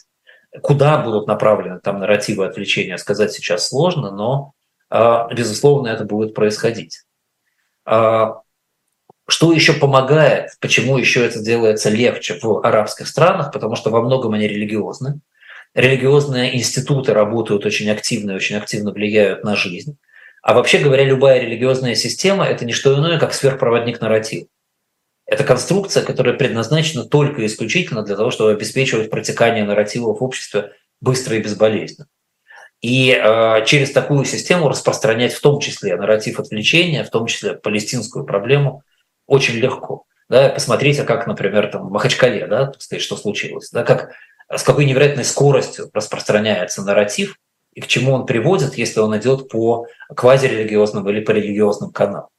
Куда будут направлены там нарративы отвлечения, сказать сейчас сложно, но, а, безусловно, это будет происходить. А, что еще помогает, почему еще это делается легче в арабских странах, потому что во многом они религиозны. Религиозные институты работают очень активно и очень активно влияют на жизнь. А вообще говоря, любая религиозная система – это не что иное, как сверхпроводник нарратив. Это конструкция, которая предназначена только и исключительно для того, чтобы обеспечивать протекание нарратива в обществе быстро и безболезненно. И э, через такую систему распространять в том числе нарратив отвлечения, в том числе палестинскую проблему – очень легко. Да, посмотрите, как, например, там, в Махачкале, да, сказать, что случилось, да, как, с какой невероятной скоростью распространяется нарратив и к чему он приводит, если он идет по квазирелигиозным или по религиозным каналам.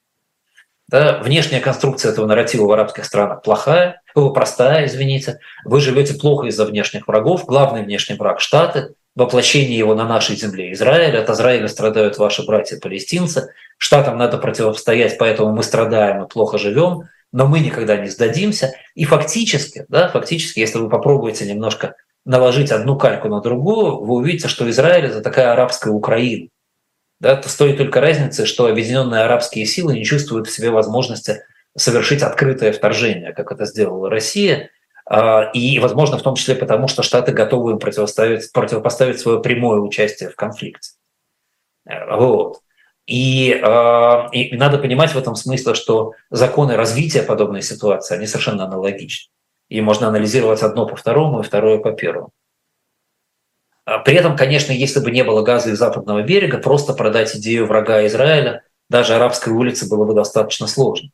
Да, внешняя конструкция этого нарратива в арабских странах плохая, простая, извините. Вы живете плохо из-за внешних врагов. Главный внешний враг – Штаты. Воплощение его на нашей земле – Израиль. От Израиля страдают ваши братья-палестинцы. Штатам надо противостоять, поэтому мы страдаем и плохо живем, но мы никогда не сдадимся. И фактически, да, фактически, если вы попробуете немножко наложить одну кальку на другую, вы увидите, что Израиль – это такая арабская Украина. Да, то стоит только разницы, что объединенные арабские силы не чувствуют в себе возможности совершить открытое вторжение, как это сделала Россия, и, возможно, в том числе потому, что Штаты готовы им противоставить, противопоставить свое прямое участие в конфликте. Вот. И, а, и надо понимать в этом смысле, что законы развития подобной ситуации, они совершенно аналогичны. И можно анализировать одно по второму и второе по первому. А при этом, конечно, если бы не было газа из западного берега, просто продать идею врага Израиля даже арабской улице было бы достаточно сложно.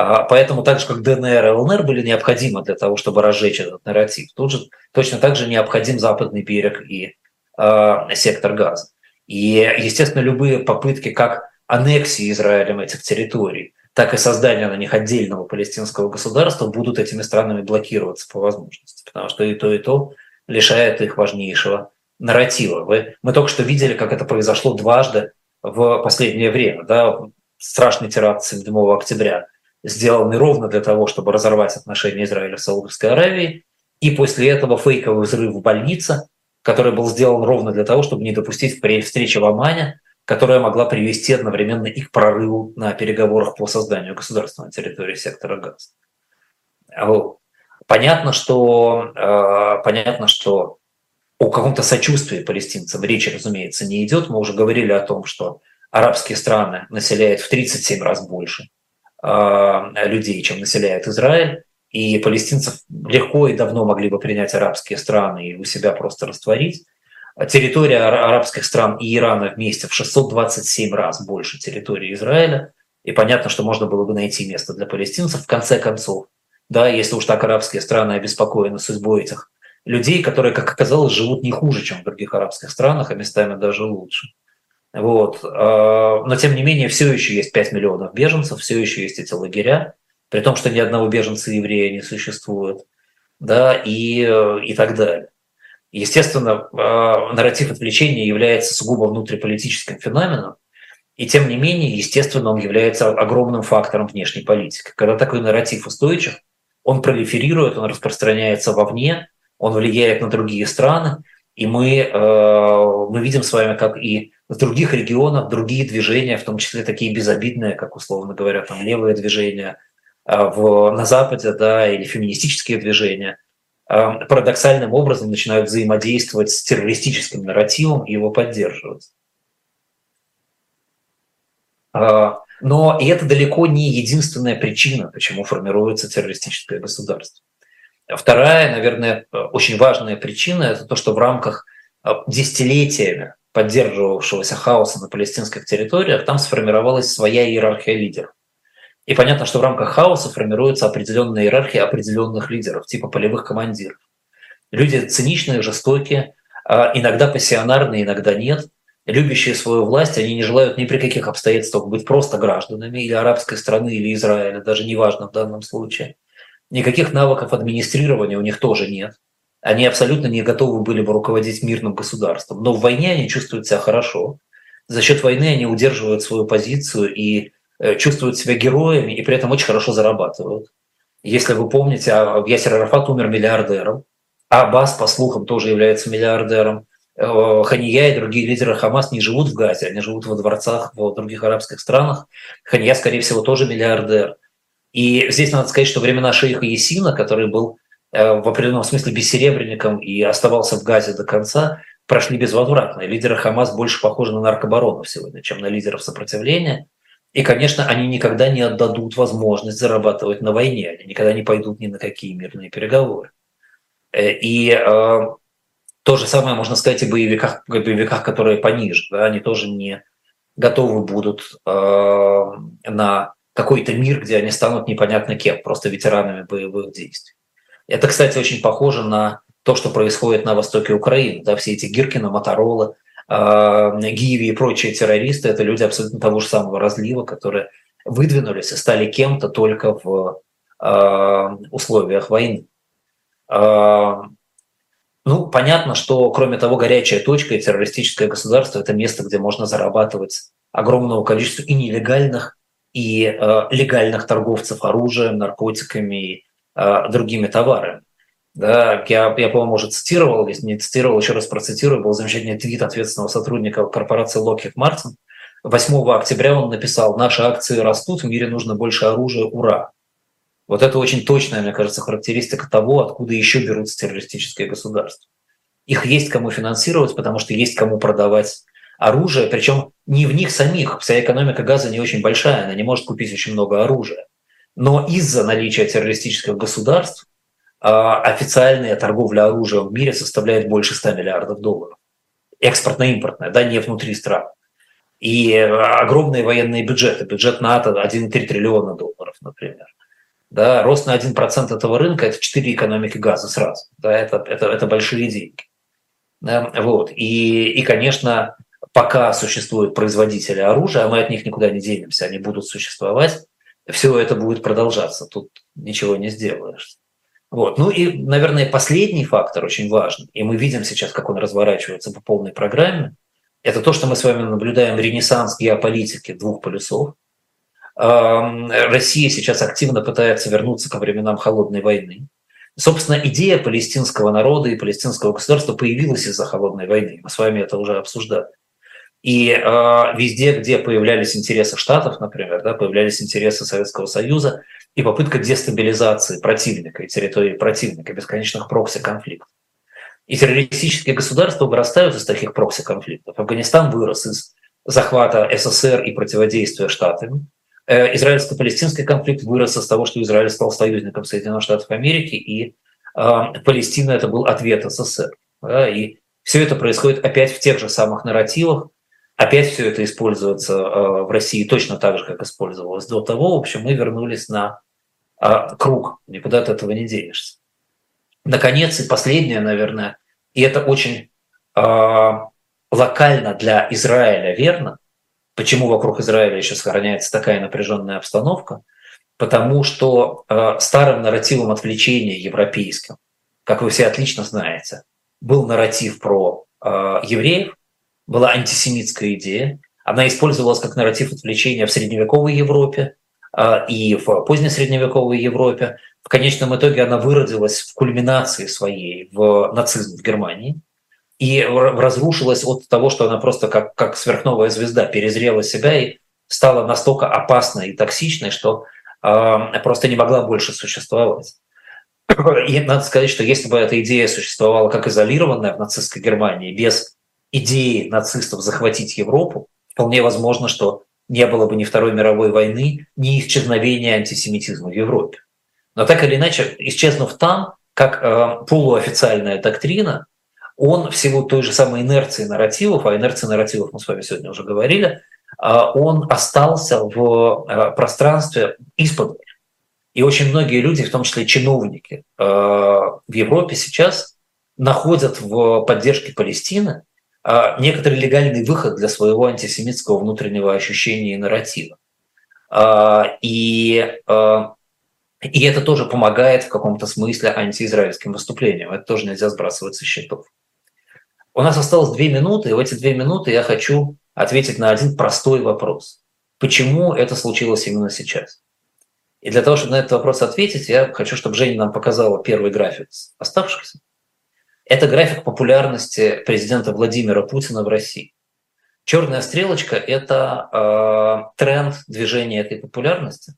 А поэтому так же, как ДНР и ЛНР были необходимы для того, чтобы разжечь этот нарратив, тут же точно так же необходим западный берег и э, сектор газа. И, естественно, любые попытки как аннексии Израилем этих территорий, так и создания на них отдельного палестинского государства будут этими странами блокироваться по возможности, потому что и то, и то лишает их важнейшего нарратива. Вы, мы только что видели, как это произошло дважды в последнее время. Да? Страшный теракт 7 октября, сделанный ровно для того, чтобы разорвать отношения Израиля с Саудовской Аравией, и после этого фейковый взрыв в больнице, который был сделан ровно для того, чтобы не допустить встречи в Омане, которая могла привести одновременно и к прорыву на переговорах по созданию государства на территории сектора Газа. Понятно, что, э, понятно, что о каком-то сочувствии палестинцам речи, разумеется, не идет. Мы уже говорили о том, что арабские страны населяют в 37 раз больше людей, чем населяет Израиль. И палестинцев легко и давно могли бы принять арабские страны и у себя просто растворить. Территория арабских стран и Ирана вместе в 627 раз больше территории Израиля. И понятно, что можно было бы найти место для палестинцев в конце концов. Да, если уж так арабские страны обеспокоены судьбой этих людей, которые, как оказалось, живут не хуже, чем в других арабских странах, а местами даже лучше. Вот. А, но, тем не менее, все еще есть 5 миллионов беженцев, все еще есть эти лагеря, при том, что ни одного беженца еврея не существует. да, и, и так далее. Естественно, нарратив отвлечения является сугубо внутриполитическим феноменом, и тем не менее, естественно, он является огромным фактором внешней политики. Когда такой нарратив устойчив, он пролиферирует, он распространяется вовне, он влияет на другие страны, и мы, э, мы видим с вами, как и в других регионах другие движения, в том числе такие безобидные, как, условно говоря, там левые движения э, в, на Западе, да, или феминистические движения, э, парадоксальным образом начинают взаимодействовать с террористическим нарративом и его поддерживать. Но и это далеко не единственная причина, почему формируется террористическое государство. Вторая, наверное, очень важная причина – это то, что в рамках десятилетиями поддерживавшегося хаоса на палестинских территориях там сформировалась своя иерархия лидеров. И понятно, что в рамках хаоса формируется определенная иерархия определенных лидеров, типа полевых командиров. Люди циничные, жестокие, а иногда пассионарные, иногда нет, любящие свою власть, они не желают ни при каких обстоятельствах быть просто гражданами или арабской страны, или Израиля, даже неважно в данном случае – Никаких навыков администрирования у них тоже нет. Они абсолютно не готовы были бы руководить мирным государством. Но в войне они чувствуют себя хорошо. За счет войны они удерживают свою позицию и э, чувствуют себя героями, и при этом очень хорошо зарабатывают. Если вы помните, а, Ясер Арафат умер миллиардером, а Аббас, по слухам, тоже является миллиардером. Э, Хания и другие лидеры Хамас не живут в Газе, они живут во дворцах в других арабских странах. Хания, скорее всего, тоже миллиардер. И здесь надо сказать, что времена шейха Есина, который был в определенном смысле бессеребренником и оставался в Газе до конца, прошли безвозвратно. Лидеры Хамас больше похожи на наркобаронов сегодня, чем на лидеров сопротивления. И, конечно, они никогда не отдадут возможность зарабатывать на войне, они никогда не пойдут ни на какие мирные переговоры. Э, и э, то же самое можно сказать и о боевиках, боевиках которые пониже. Да, они тоже не готовы будут э, на какой-то мир, где они станут непонятно кем, просто ветеранами боевых действий. Это, кстати, очень похоже на то, что происходит на востоке Украины. Да, все эти Гиркины, Моторолы, э, Гиви и прочие террористы – это люди абсолютно того же самого разлива, которые выдвинулись и стали кем-то только в э, условиях войны. Э, ну, понятно, что кроме того, горячая точка и террористическое государство – это место, где можно зарабатывать огромного количества и нелегальных, и э, легальных торговцев оружием, наркотиками другими товарами. Да, я, я, по-моему, уже цитировал, если не цитировал, еще раз процитирую, был замечательный твит ответственного сотрудника корпорации Lockheed Martin. 8 октября он написал, наши акции растут, в мире нужно больше оружия, ура. Вот это очень точная, мне кажется, характеристика того, откуда еще берутся террористические государства. Их есть кому финансировать, потому что есть кому продавать оружие, причем не в них самих. Вся экономика газа не очень большая, она не может купить очень много оружия. Но из-за наличия террористических государств а, официальная торговля оружием в мире составляет больше 100 миллиардов долларов. Экспортно-импортная, да, не внутри стран. И огромные военные бюджеты. Бюджет НАТО 1,3 триллиона долларов, например. Да, рост на 1% этого рынка – это 4 экономики газа сразу. Да, это, это, это большие деньги. Да, вот. И, и, конечно, пока существуют производители оружия, а мы от них никуда не денемся, они будут существовать, все это будет продолжаться, тут ничего не сделаешь. Вот. Ну и, наверное, последний фактор очень важный, и мы видим сейчас, как он разворачивается по полной программе, это то, что мы с вами наблюдаем ренессанс геополитики двух полюсов. Россия сейчас активно пытается вернуться ко временам холодной войны. Собственно, идея палестинского народа и палестинского государства появилась из-за холодной войны. Мы с вами это уже обсуждали. И э, везде, где появлялись интересы Штатов, например, да, появлялись интересы Советского Союза и попытка дестабилизации противника и территории противника, бесконечных прокси-конфликтов. И террористические государства вырастают из таких прокси-конфликтов. Афганистан вырос из захвата СССР и противодействия Штатами. Э, израильско-палестинский конфликт вырос из того, что Израиль стал союзником Соединенных Штатов Америки, и э, Палестина это был ответ СССР. Да, и все это происходит опять в тех же самых нарративах, Опять все это используется э, в России точно так же, как использовалось до того. В общем, мы вернулись на э, круг, никуда от этого не денешься. Наконец, и последнее, наверное, и это очень э, локально для Израиля верно, почему вокруг Израиля еще сохраняется такая напряженная обстановка, потому что старым нарративом отвлечения европейским как вы все отлично знаете, был нарратив про евреев, была антисемитская идея, она использовалась как нарратив отвлечения в средневековой Европе э, и в позднесредневековой Европе. В конечном итоге она выродилась в кульминации своей в нацизм в Германии и разрушилась от того, что она просто как, как сверхновая звезда перезрела себя и стала настолько опасной и токсичной, что э, просто не могла больше существовать. И надо сказать, что если бы эта идея существовала как изолированная в нацистской Германии, без идеи нацистов захватить Европу, вполне возможно, что не было бы ни Второй мировой войны, ни исчезновения антисемитизма в Европе. Но так или иначе, исчезнув там, как э, полуофициальная доктрина, он в силу той же самой инерции нарративов, а инерции нарративов мы с вами сегодня уже говорили, э, он остался в э, пространстве исподволь. И очень многие люди, в том числе чиновники э, в Европе сейчас находят в поддержке Палестины некоторый легальный выход для своего антисемитского внутреннего ощущения и нарратива. Э, и, и это тоже помогает в каком-то смысле антиизраильским выступлениям. Это тоже нельзя сбрасывать со счетов. У нас осталось две минуты, и в эти две минуты я хочу ответить на один простой вопрос. Почему это случилось именно сейчас? И для того, чтобы на этот вопрос ответить, я хочу, чтобы Женя нам показала первый график оставшихся. Это график популярности президента Владимира Путина в России. Черная стрелочка – это э, тренд движения этой популярности.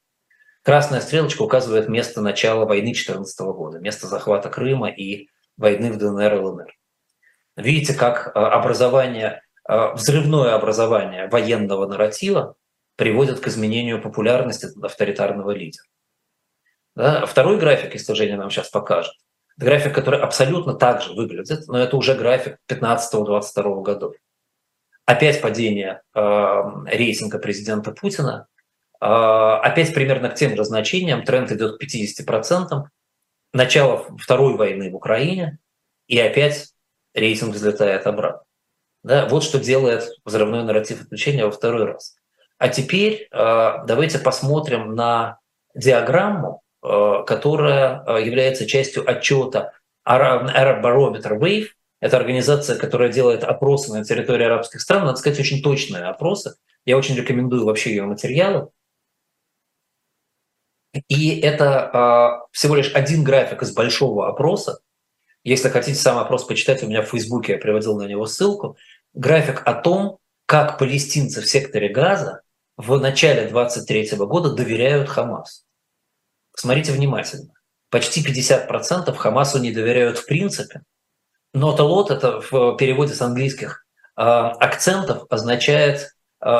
Красная стрелочка указывает место начала войны 2014 года, место захвата Крыма и войны в ДНР и ЛНР. Видите, как э, образование, э, взрывное образование военного нарратива приводят к изменению популярности авторитарного лидера. Да? Второй график, если Женя нам сейчас покажет, график, который абсолютно так же выглядит, но это уже график 15-22 годов. Опять падение э, рейтинга президента Путина, э, опять примерно к тем же значениям, тренд идет к 50%, начало второй войны в Украине, и опять рейтинг взлетает обратно. Да? Вот что делает взрывной нарратив отключения во второй раз. А теперь э, давайте посмотрим на диаграмму, которая э, является частью отчета Arab Barometer Wave. Это организация, которая делает опросы на территории арабских стран, надо сказать, очень точные опросы. Я очень рекомендую вообще ее материалы. И это всего лишь один график из большого опроса. Если хотите сам опрос почитать, у меня в Фейсбуке я приводил на него ссылку. График о том, как палестинцы в секторе Газа в начале 23 года доверяют Хамас. Смотрите внимательно. Почти 50% Хамасу не доверяют в принципе. Но талот это в переводе с английских э, акцентов означает э,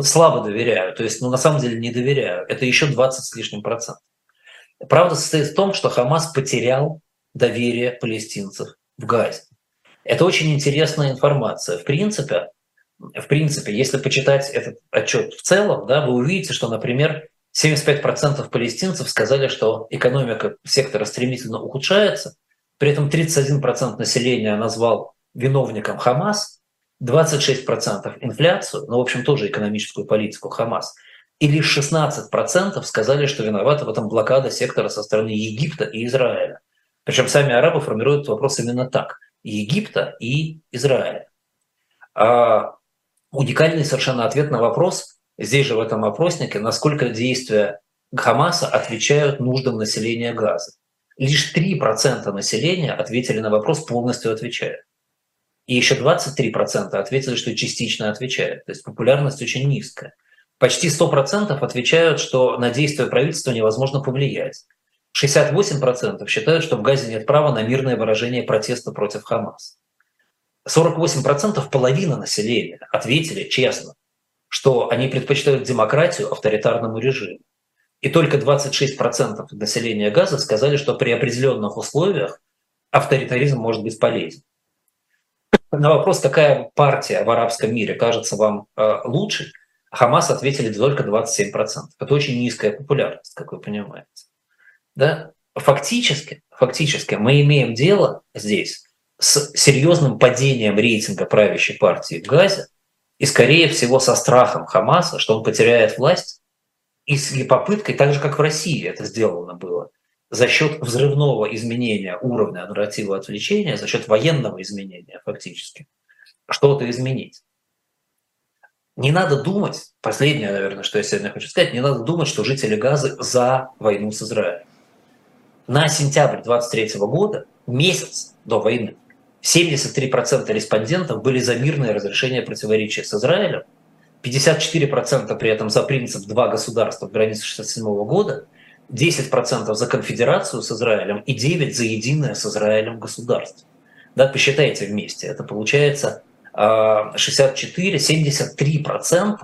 слабо доверяю. То есть, ну, на самом деле не доверяю. Это еще 20 с лишним процентов. Правда состоит в том, что Хамас потерял доверие палестинцев в Газе. Это очень интересная информация. В принципе, в принципе, если почитать этот отчет в целом, да, вы увидите, что, например, 75% палестинцев сказали, что экономика сектора стремительно ухудшается, при этом 31% населения назвал виновником Хамас, 26% инфляцию, ну, в общем, тоже экономическую политику Хамас, и лишь 16% сказали, что виновата в этом блокада сектора со стороны Египта и Израиля. Причем сами арабы формируют вопрос именно так – Египта и Израиля. А уникальный совершенно ответ на вопрос, здесь же в этом опроснике, насколько действия Хамаса отвечают нуждам населения Газа. Лишь 3% населения ответили на вопрос, полностью отвечают. И еще 23% ответили, что частично отвечают. То есть популярность очень низкая. Почти 100% отвечают, что на действия правительства невозможно повлиять. 68% считают, что в Газе нет права на мирное выражение протеста против Хамаса. 48% половина населения ответили честно, что они предпочитают демократию авторитарному режиму. И только 26% населения Газа сказали, что при определенных условиях авторитаризм может быть полезен. На вопрос, какая партия в арабском мире кажется вам э, лучшей, Хамас ответили только 27%. Это очень низкая популярность, как вы понимаете. Да? Фактически, фактически мы имеем дело здесь с серьезным падением рейтинга правящей партии в Газе и, скорее всего, со страхом Хамаса, что он потеряет власть, и с попыткой, так же, как в России это сделано было, за счет взрывного изменения уровня нарратива отвлечения, за счет военного изменения фактически, что-то изменить. Не надо думать, последнее, наверное, что я сегодня хочу сказать, не надо думать, что жители Газы за войну с Израилем. На сентябрь 23 года, месяц до войны, 73% респондентов были за мирное разрешение противоречия с Израилем, 54% при этом за принцип «два государства» в границе 1967 года, 10% за конфедерацию с Израилем и 9% за единое с Израилем государство. Да, посчитайте вместе, это получается 64, 73%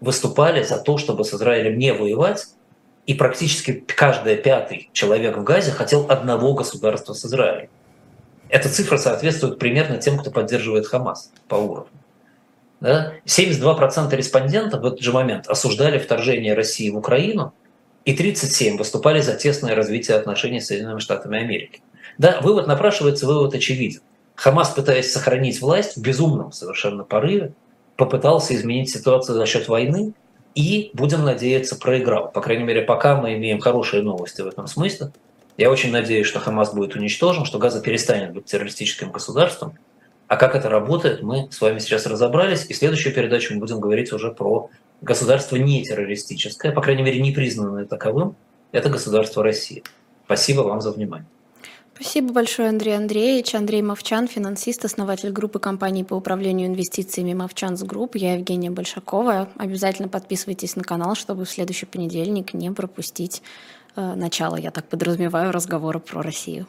выступали за то, чтобы с Израилем не воевать, и практически каждый пятый человек в Газе хотел одного государства с Израилем. Эта цифра соответствует примерно тем, кто поддерживает Хамас по уровню. Да? 72% респондентов в этот же момент осуждали вторжение России в Украину, и 37 выступали за тесное развитие отношений с Соединенными Штатами Америки. Да, вывод напрашивается, вывод очевиден. Хамас, пытаясь сохранить власть в безумном совершенно порыве, попытался изменить ситуацию за счет войны и, будем надеяться, проиграл. По крайней мере, пока мы имеем хорошие новости в этом смысле. Я очень надеюсь, что Хамас будет уничтожен, что Газа перестанет быть террористическим государством. А как это работает, мы с вами сейчас разобрались. И в следующую передачу мы будем говорить уже про государство не террористическое, по крайней мере, не признанное таковым. Это государство России. Спасибо вам за внимание. Спасибо большое, Андрей Андреевич. Андрей Мовчан, финансист, основатель группы компаний по управлению инвестициями Movchan's Group. Я Евгения Большакова. Обязательно подписывайтесь на канал, чтобы в следующий понедельник не пропустить э, начало, я так подразумеваю, разговора про Россию.